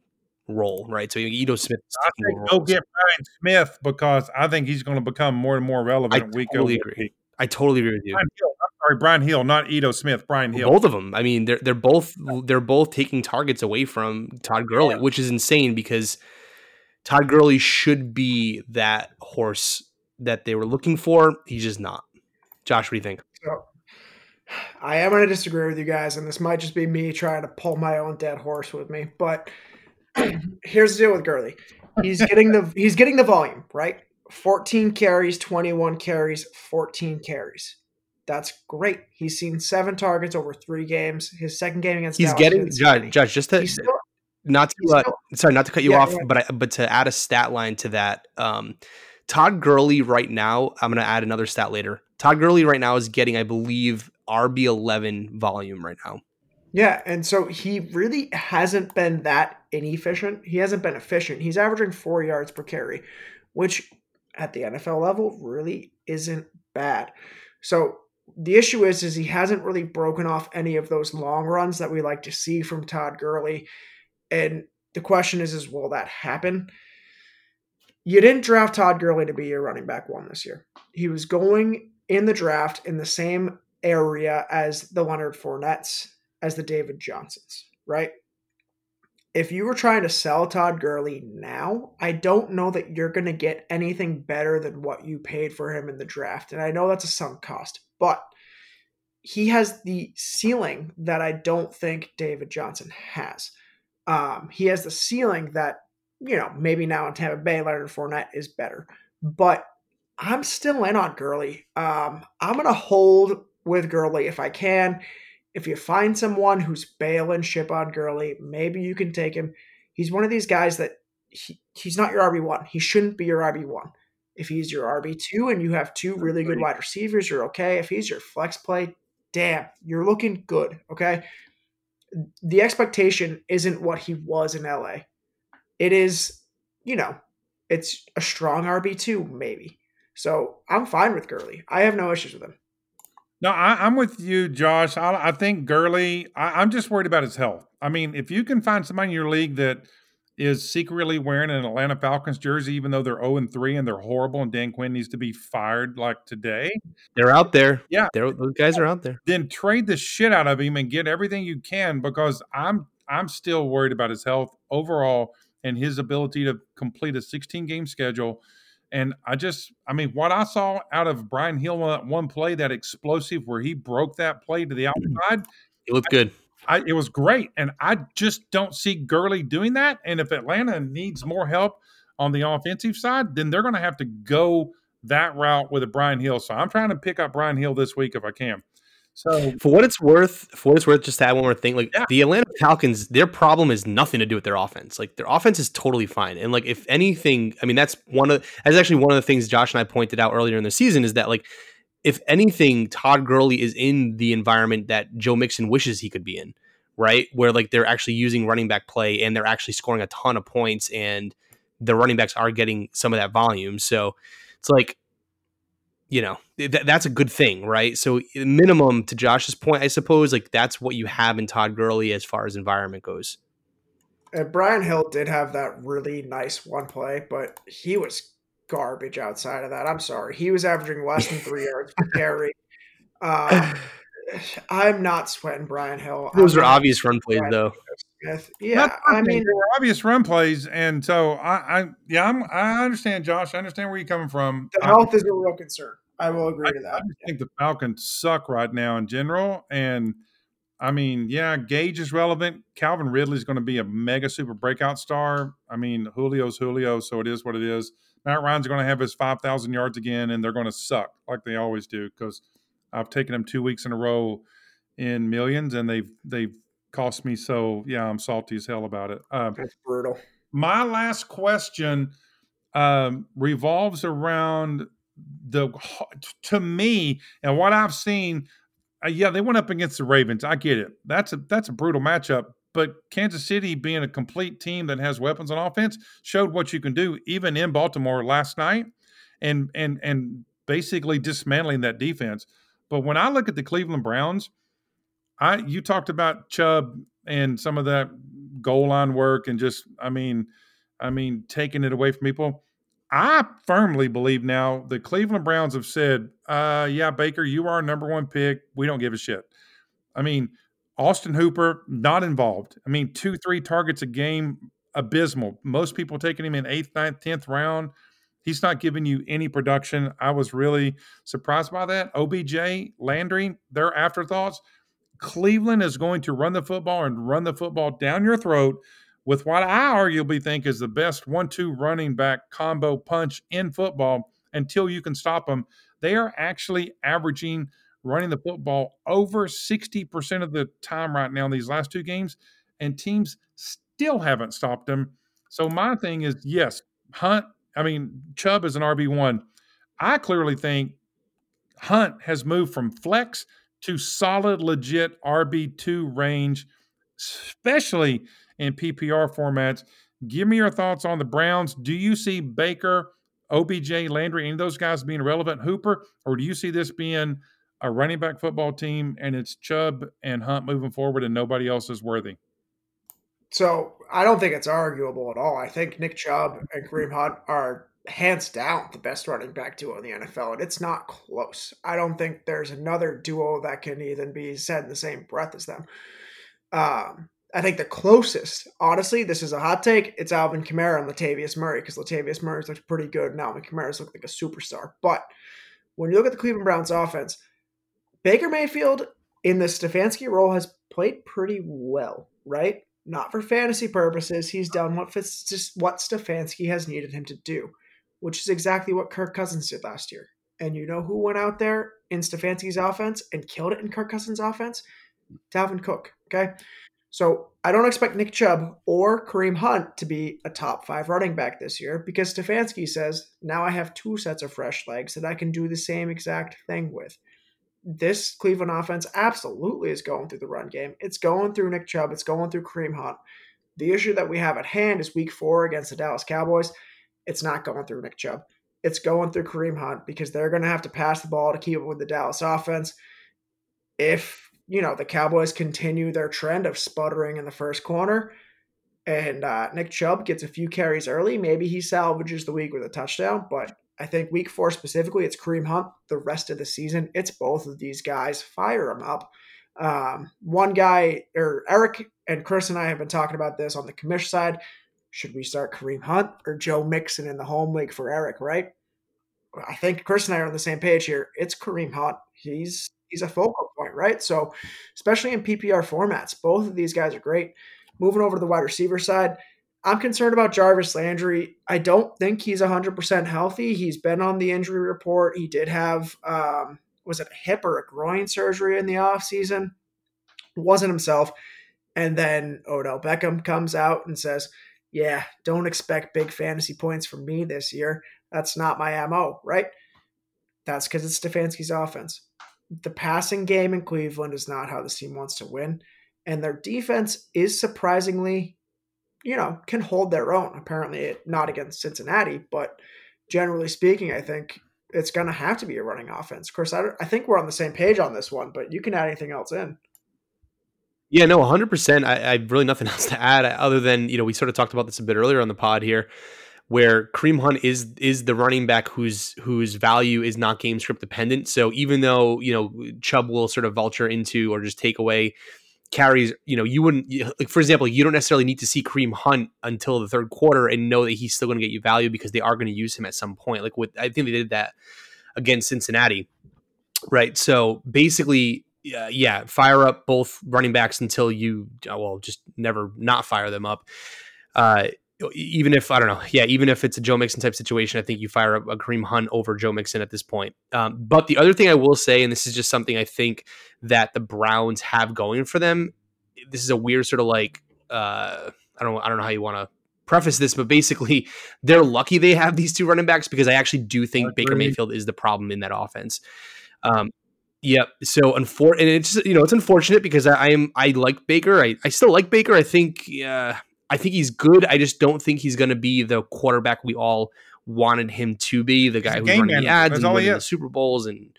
role, right? So Ito Smith. I think go get Brian Smith because I think he's going to become more and more relevant I week totally over agree. week. I totally agree with you. Brian Hill, I'm sorry, Brian Hill, not Ito Smith. Brian Hill. Both of them. I mean, they're they're both they're both taking targets away from Todd Gurley, Yeah. which is insane because Todd Gurley should be that horse that they were looking for. He's just not. Josh, what do you think? So I am going to disagree with you guys, and this might just be me trying to pull my own dead horse with me. But (clears throat) here's the deal with Gurley: he's getting the he's getting the volume right. 14 carries, 21 carries, 14 carries. That's great. He's seen seven targets over three games. His second game against He's Dallas, getting Josh. Judge. Just to still, not to uh, still- sorry, not to cut you Yeah, off, ahead. but I, but to add a stat line to that, um, Todd Gurley right now. I'm going to add another stat later. Todd Gurley right now is getting, I believe, RB 11 volume right now. Yeah, and so he really hasn't been that inefficient. He hasn't been efficient. He's averaging four yards per carry, which at the NFL level really isn't bad. So the issue is, is he hasn't really broken off any of those long runs that we like to see from Todd Gurley. And the question is, is will that happen? You didn't draft Todd Gurley to be your running back one this year. He was going in the draft in the same area as the Leonard Fournettes, as the David Johnsons, right? If you were trying to sell Todd Gurley now, I don't know that you're going to get anything better than what you paid for him in the draft. And I know that's a sunk cost, but he has the ceiling that I don't think David Johnson has. Um, he has the ceiling that, you know, maybe now in Tampa Bay, Leonard Fournette is better. But I'm still in on Gurley. Um, I'm going to hold with Gurley if I can. If you find someone who's bailing ship on Gurley, maybe you can take him. He's one of these guys that he, he's not your RB1. He shouldn't be your RB1. If he's your RB2 and you have two really good wide receivers, you're okay. If he's your flex play, damn, you're looking good, okay? The expectation isn't what he was in LA. It is, you know, it's a strong RB2, maybe. So I'm fine with Gurley. I have no issues with him. No, I, I'm with you, Josh. I, I think Gurley. I, I'm just worried about his health. I mean, if you can find somebody in your league that is secretly wearing an Atlanta Falcons jersey, even though they're 0 and 3 and they're horrible, and Dan Quinn needs to be fired like today, They're out there. Yeah. They're, those guys are out there. then trade the shit out of him and get everything you can because I'm I'm still worried about his health overall and his ability to complete a 16 game schedule. And I just, I mean, what I saw out of Brian Hill on that one play, that explosive where he broke that play to the mm-hmm. outside, It looked good. I, it was great. And I just don't see Gurley doing that. And if Atlanta needs more help on the offensive side, then they're going to have to go that route with a Brian Hill. So I'm trying to pick up Brian Hill this week if I can. So For what it's worth, for what it's worth, just to add one more thing, like Yeah. the Atlanta Falcons, their problem is nothing to do with their offense. Like their offense is totally fine, and like if anything, I mean that's one of that's actually one of the things Josh and I pointed out earlier in the season is that like if anything, Todd Gurley is in the environment that Joe Mixon wishes he could be in, right? Where like they're actually using running back play and they're actually scoring a ton of points, and the running backs are getting some of that volume. So it's like you know th- that's a good thing right so minimum to josh's point i suppose like that's what you have in todd Gurley as far as environment goes And Brian Hill did have that really nice one play, but he was garbage outside of that. I'm sorry. He was averaging less than three (laughs) yards per carry. Uh, (sighs) I'm not sweating Brian Hill. those I'm are obvious run plays though Smith. Yeah, I mean, obvious run plays, and so I, I yeah, I'm, I understand, Josh. I understand where you're coming from. the I- health is a real concern. I will agree to I that. just think the Falcons suck right now in general. And I mean, yeah, Gage is relevant. Calvin Ridley is going to be a mega super breakout star. I mean, Julio's Julio, so it is what it is. Matt Ryan's going to have his 5,000 yards again, and they're going to suck like they always do because I've taken them two weeks in a row in millions, and they've they've cost me. So yeah, I'm salty as hell about it. Um, That's brutal. my last question um, revolves around the to me and what I've seen. Uh, yeah, they went up against the Ravens. I get it. That's a that's a brutal matchup. But Kansas City, being a complete team that has weapons on offense, showed what you can do even in Baltimore last night, and and and basically dismantling that defense. But when I look at the Cleveland Browns, I you talked about Chubb and some of that goal line work and just I mean, I mean taking it away from people. I firmly believe now the Cleveland Browns have said, uh, yeah, Baker, you are our number one pick. We don't give a shit. I mean, Austin Hooper, not involved. I mean, two, three targets a game, abysmal. Most people taking him in eighth, ninth, tenth round. He's not giving you any production. I was really surprised by that. OBJ, Landry, their afterthoughts. Cleveland is going to run the football and run the football down your throat with what I arguably think is the best one two running back combo punch in football until you can stop them. They are actually averaging running the football over 60% of the time right now in these last two games, and teams still haven't stopped them. So my thing is yes, Hunt, I mean, Chubb is an RB1. I clearly think Hunt has moved from flex to solid, legit RB2 range, especially in PPR formats. Give me your thoughts on the Browns. Do you see Baker, OBJ, Landry, any of those guys being relevant, Hooper, or do you see this being a running back football team and it's Chubb and Hunt moving forward and nobody else is worthy? So I don't think it's arguable at all. I think Nick Chubb and Kareem Hunt are hands down the best running back duo in the NFL, and it's not close. I don't think there's another duo that can even be said in the same breath as them. Um, I think the closest, honestly, this is a hot take. It's Alvin Kamara and Latavius Murray because Latavius Murray's looked pretty good, and Alvin Kamara's looked like a superstar. But when you look at the Cleveland Browns offense, Baker Mayfield in the Stefanski role has played pretty well, right? Not for fantasy purposes. He's done what fits just what Stefanski has needed him to do, which is exactly what Kirk Cousins did last year. And you know who went out there in Stefanski's offense and killed it in Kirk Cousins' offense? Dalvin Cook. Okay. So I don't expect Nick Chubb or Kareem Hunt to be a top five running back this year because Stefanski says now I have two sets of fresh legs that I can do the same exact thing with this Cleveland offense absolutely is going through the run game. It's going through Nick Chubb. It's going through Kareem Hunt. The issue that we have at hand is week four against the Dallas Cowboys. It's not going through Nick Chubb. It's going through Kareem Hunt because they're going to have to pass the ball to keep up with the Dallas offense. If, you know, the Cowboys continue their trend of sputtering in the first corner and uh, Nick Chubb gets a few carries early, maybe he salvages the week with a touchdown. But I think week four specifically, it's Kareem Hunt. The rest of the season, it's both of these guys. Fire them up. Um, one guy, or Eric and Chris and I have been talking about this on the commission side. Should we start Kareem Hunt or Joe Mixon in the home league for Eric, right? I think Chris and I are on the same page here. It's Kareem Hunt. He's he's a focal point, right? So, especially in PPR formats, both of these guys are great. Moving over to the wide receiver side, I'm concerned about Jarvis Landry. I don't think he's 100% healthy. He's been on the injury report. He did have um, was it a hip or a groin surgery in the offseason. Wasn't himself. And then Odell Beckham comes out and says, Yeah, don't expect big fantasy points from me this year. That's not my MO, right? That's because it's Stefanski's offense. The passing game in Cleveland is not how this team wants to win. And their defense is surprisingly, you know, can hold their own. Apparently, not against Cincinnati, but generally speaking, I think it's going to have to be a running offense. Of course, I, I think we're on the same page on this one, but you can add anything else in. Yeah, no, 100%. I, I have really nothing (laughs) else to add other than, you know, we sort of talked about this a bit earlier on the pod here where Kareem Hunt is is the running back whose whose value is not game script dependent. So even though, you know, Chubb will sort of vulture into or just take away carries, you know, you wouldn't like for example, you don't necessarily need to see Kareem Hunt until the third quarter and know that he's still going to get you value because they are going to use him at some point. Like with I think they did that against Cincinnati. Right? So basically uh, yeah, fire up both running backs until you uh, well just never not fire them up. Uh, even if I don't know, yeah, even if it's a Joe Mixon type situation, I think you fire up a Kareem Hunt over Joe Mixon at this point. Um, but the other thing I will say, and this is just something I think that the Browns have going for them, this is a weird sort of like uh, I don't I don't know how you want to preface this, but basically (laughs) they're lucky they have these two running backs because I actually do think Baker Mayfield is the problem in that offense. Um, Yep. So unfor- and it's you know it's unfortunate because I, I, am I like Baker. I, I still like Baker. I think uh, I think he's good. I just don't think he's going to be the quarterback we all wanted him to be. The guy who's running manager. the ads That's and winning the Super Bowls and.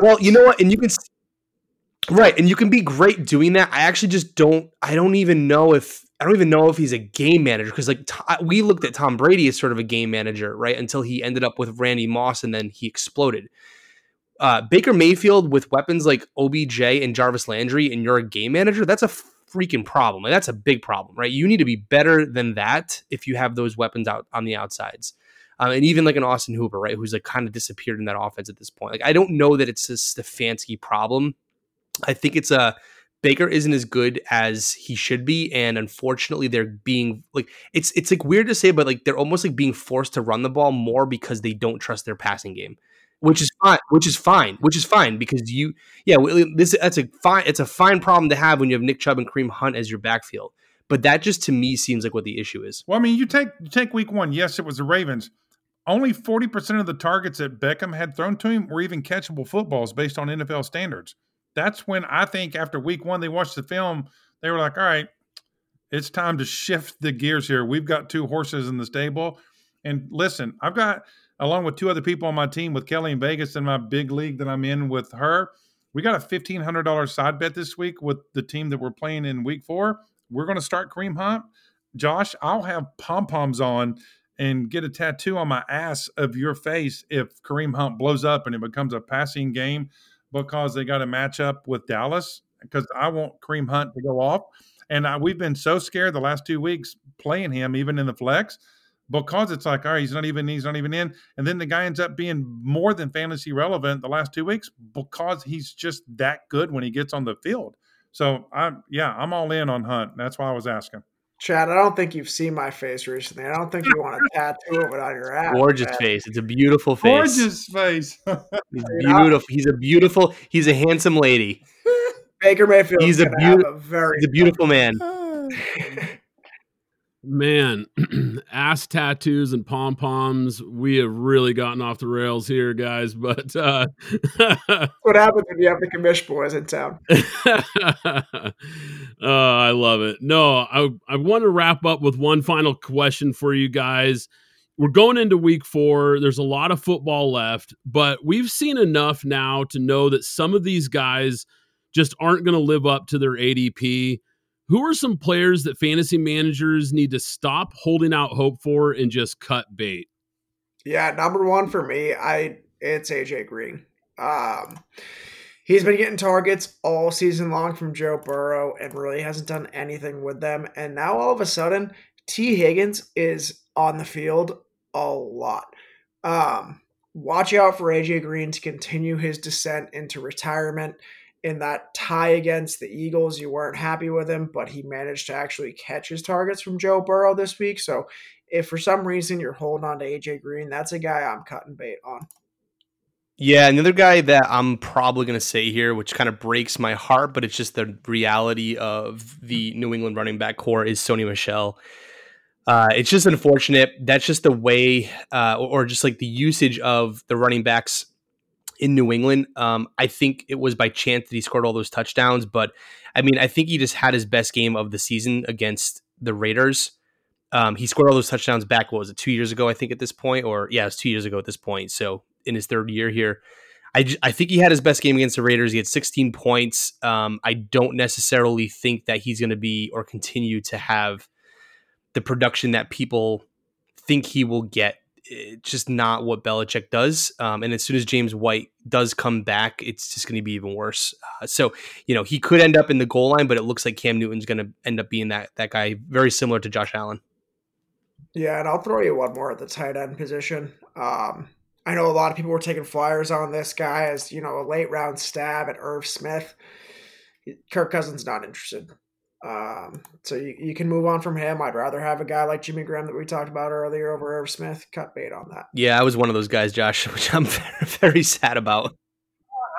Well, you know what, and you can right, and you can be great doing that. I actually just don't. I don't even know if I don't even know if he's a game manager because like we looked at Tom Brady as sort of a game manager, right? Until he ended up with Randy Moss and then he exploded. Uh, Baker Mayfield with weapons like OBJ and Jarvis Landry, and you're a game manager. That's a freaking problem. that's a big problem, right? You need to be better than that if you have those weapons out on the outsides. Um, and even like an Austin Hooper, right, who's like kind of disappeared in that offense at this point. Like I don't know that it's just a Stefanski problem. I think it's a Baker isn't as good as he should be, and unfortunately, they're being like it's it's like weird to say, but like they're almost like being forced to run the ball more because they don't trust their passing game which is fine which is fine which is fine because you yeah this that's a fine it's a fine problem to have when you have Nick Chubb and Kareem Hunt as your backfield. But that just to me seems like what the issue is. Well I mean you take you take week 1 yes it was the Ravens. Only 40% of the targets that Beckham had thrown to him were even catchable footballs based on NFL standards. That's when I think after week 1 they watched the film they were like all right it's time to shift the gears here. We've got two horses in the stable. And listen I've got along with two other people on my team with Kelly in Vegas and my big league that I'm in with her. We got a fifteen hundred dollar side bet this week with the team that we're playing in week four. We're going to start Kareem Hunt. Josh, I'll have pom poms on and get a tattoo on my ass of your face if Kareem Hunt blows up and it becomes a passing game because they got a matchup with Dallas. Because I want Kareem Hunt to go off. And I, we've been so scared the last two weeks playing him, even in the flex because it's like, all right, he's not even he's not even in, and then the guy ends up being more than fantasy relevant the last two weeks because he's just that good when he gets on the field. So I'm yeah, I'm all in on Hunt. That's why I was asking. Chad, I don't think you've seen my face recently. I don't think you want a (laughs) tattoo of it on your ass. Gorgeous man. face. It's a beautiful face. Gorgeous face. (laughs) he's beautiful. He's a beautiful. He's a handsome lady. Baker Mayfield. He's a beautiful. Very. He's a beautiful man. (sighs) (laughs) Man, (clears throat) ass tattoos and pom poms. We have really gotten off the rails here, guys. But uh, (laughs) what happens when you have the commish boys in town? (laughs) oh, I love it. No, I I want to wrap up with one final question for you guys. We're going into week four. There's a lot of football left, but we've seen enough now to know that some of these guys just aren't going to live up to their ADP who are some players that fantasy managers need to stop holding out hope for and just cut bait? Yeah, number one for me, I it's AJ Green. Um, he's been getting targets all season long from Joe Burrow and really hasn't done anything with them. And now all of a sudden, Tee Higgins is on the field a lot. Um, watch out for AJ Green to continue his descent into retirement in that tie against the Eagles, you weren't happy with him, but he managed to actually catch his targets from Joe Burrow this week. So if for some reason you're holding on to AJ Green, that's a guy I'm cutting bait on. Yeah, another guy that I'm probably going to say here, which kind of breaks my heart, but it's just the reality of the New England running back core is Sony Michel. Uh, it's just unfortunate. That's just the way, uh, or just like the usage of the running backs in New England. Um, I think it was by chance that he scored all those touchdowns, but I mean, I think he just had his best game of the season against the Raiders. Um, he scored all those touchdowns back. What was it? Two years ago, I think, at this point, or yeah, it was two years ago at this point. So in his third year here. I, I think he had his best game against the Raiders. He had 16 points. Um, I don't necessarily think that he's going to be or continue to have the production that people think he will get. It's just not what Belichick does. Um, and as soon as James White does come back, it's just going to be even worse. Uh, so, you know, he could end up in the goal line, but it looks like Cam Newton's going to end up being that that guy, very similar to Josh Allen. Yeah, and I'll throw you one more at the tight end position. Um, I know a lot of people were taking flyers on this guy as you know a late round stab at Irv Smith. Kirk Cousins not interested. Um, so you, you can move on from him. I'd rather have a guy like Jimmy Graham that we talked about earlier over Irv Smith. Cut bait on that. Yeah, I was one of those guys, Josh, (laughs) which I'm very, very sad about.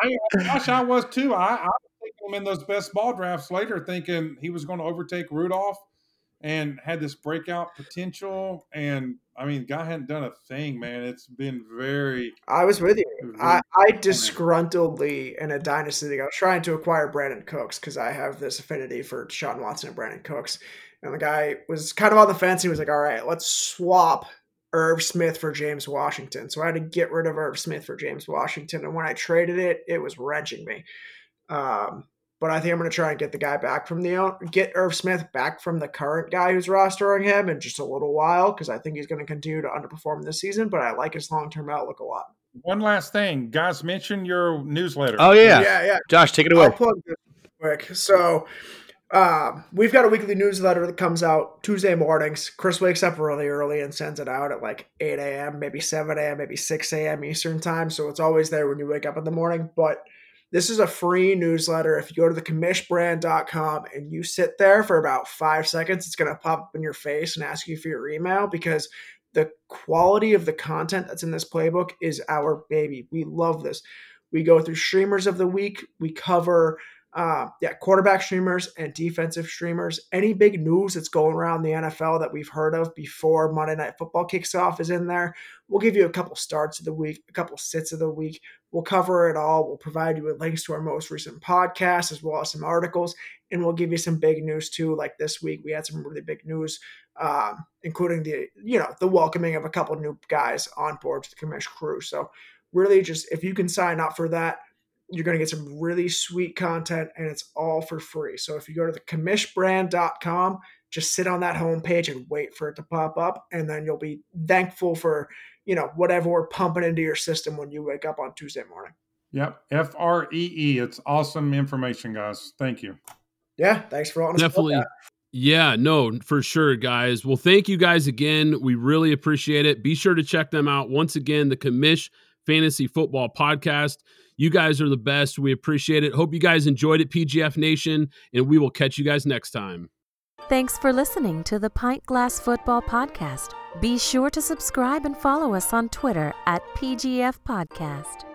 I, gosh, I was too. I, I was thinking him in those best ball drafts later, thinking he was going to overtake Rudolph and had this breakout potential. And I mean, guy hadn't done a thing, man. It's been very. I was with you. I, I disgruntledly in a dynasty league. I was trying to acquire Brandin Cooks because I have this affinity for Sean Watson and Brandin Cooks. And the guy was kind of on the fence. He was like, all right, let's swap Irv Smith for James Washington. So I had to get rid of Irv Smith for James Washington. And when I traded it, it was wrenching me. Um, but I think I'm going to try and get the guy back from the get Irv Smith back from the current guy who's rostering him in just a little while because I think he's going to continue to underperform this season. But I like his long term outlook a lot. One last thing, guys, mention your newsletter. Oh yeah, yeah, yeah. Josh, take it away. I'll plug this quick. So. Um, we've got a weekly newsletter that comes out Tuesday mornings. Chris wakes up really early and sends it out at like 8 a.m., maybe 7 a.m., maybe 6 a.m. Eastern time. So it's always there when you wake up in the morning. But this is a free newsletter. If you go to the commishbrand.com and you sit there for about five seconds, it's going to pop up in your face and ask you for your email because the quality of the content that's in this playbook is our baby. We love this. We go through streamers of the week. We cover uh, yeah, quarterback streamers and defensive streamers. Any big news that's going around the NFL that we've heard of before Monday Night Football kicks off is in there. We'll give you a couple starts of the week, a couple sits of the week. We'll cover it all. We'll provide you with links to our most recent podcast as well as some articles, and we'll give you some big news too. Like this week, we had some really big news, um, including the you know the welcoming of a couple new guys on board to the commission crew. So really, just if you can sign up for that you're going to get some really sweet content and it's all for free. So if you go to the commishbrand.com, just sit on that homepage and wait for it to pop up. And then you'll be thankful for, you know, whatever we're pumping into your system when you wake up on Tuesday morning. Yep. F R E E. It's awesome information, guys. Thank you. Yeah. Thanks for all. Definitely. Yeah, no, for sure, guys. Well, thank you guys again. We really appreciate it. Be sure to check them out. Once again, the Commish Fantasy Football Podcast. You guys are the best. We appreciate it. Hope you guys enjoyed it, PGF Nation, and we will catch you guys next time. Thanks for listening to the Pint Glass Football Podcast. Be sure to subscribe and follow us on Twitter at PGF Podcast.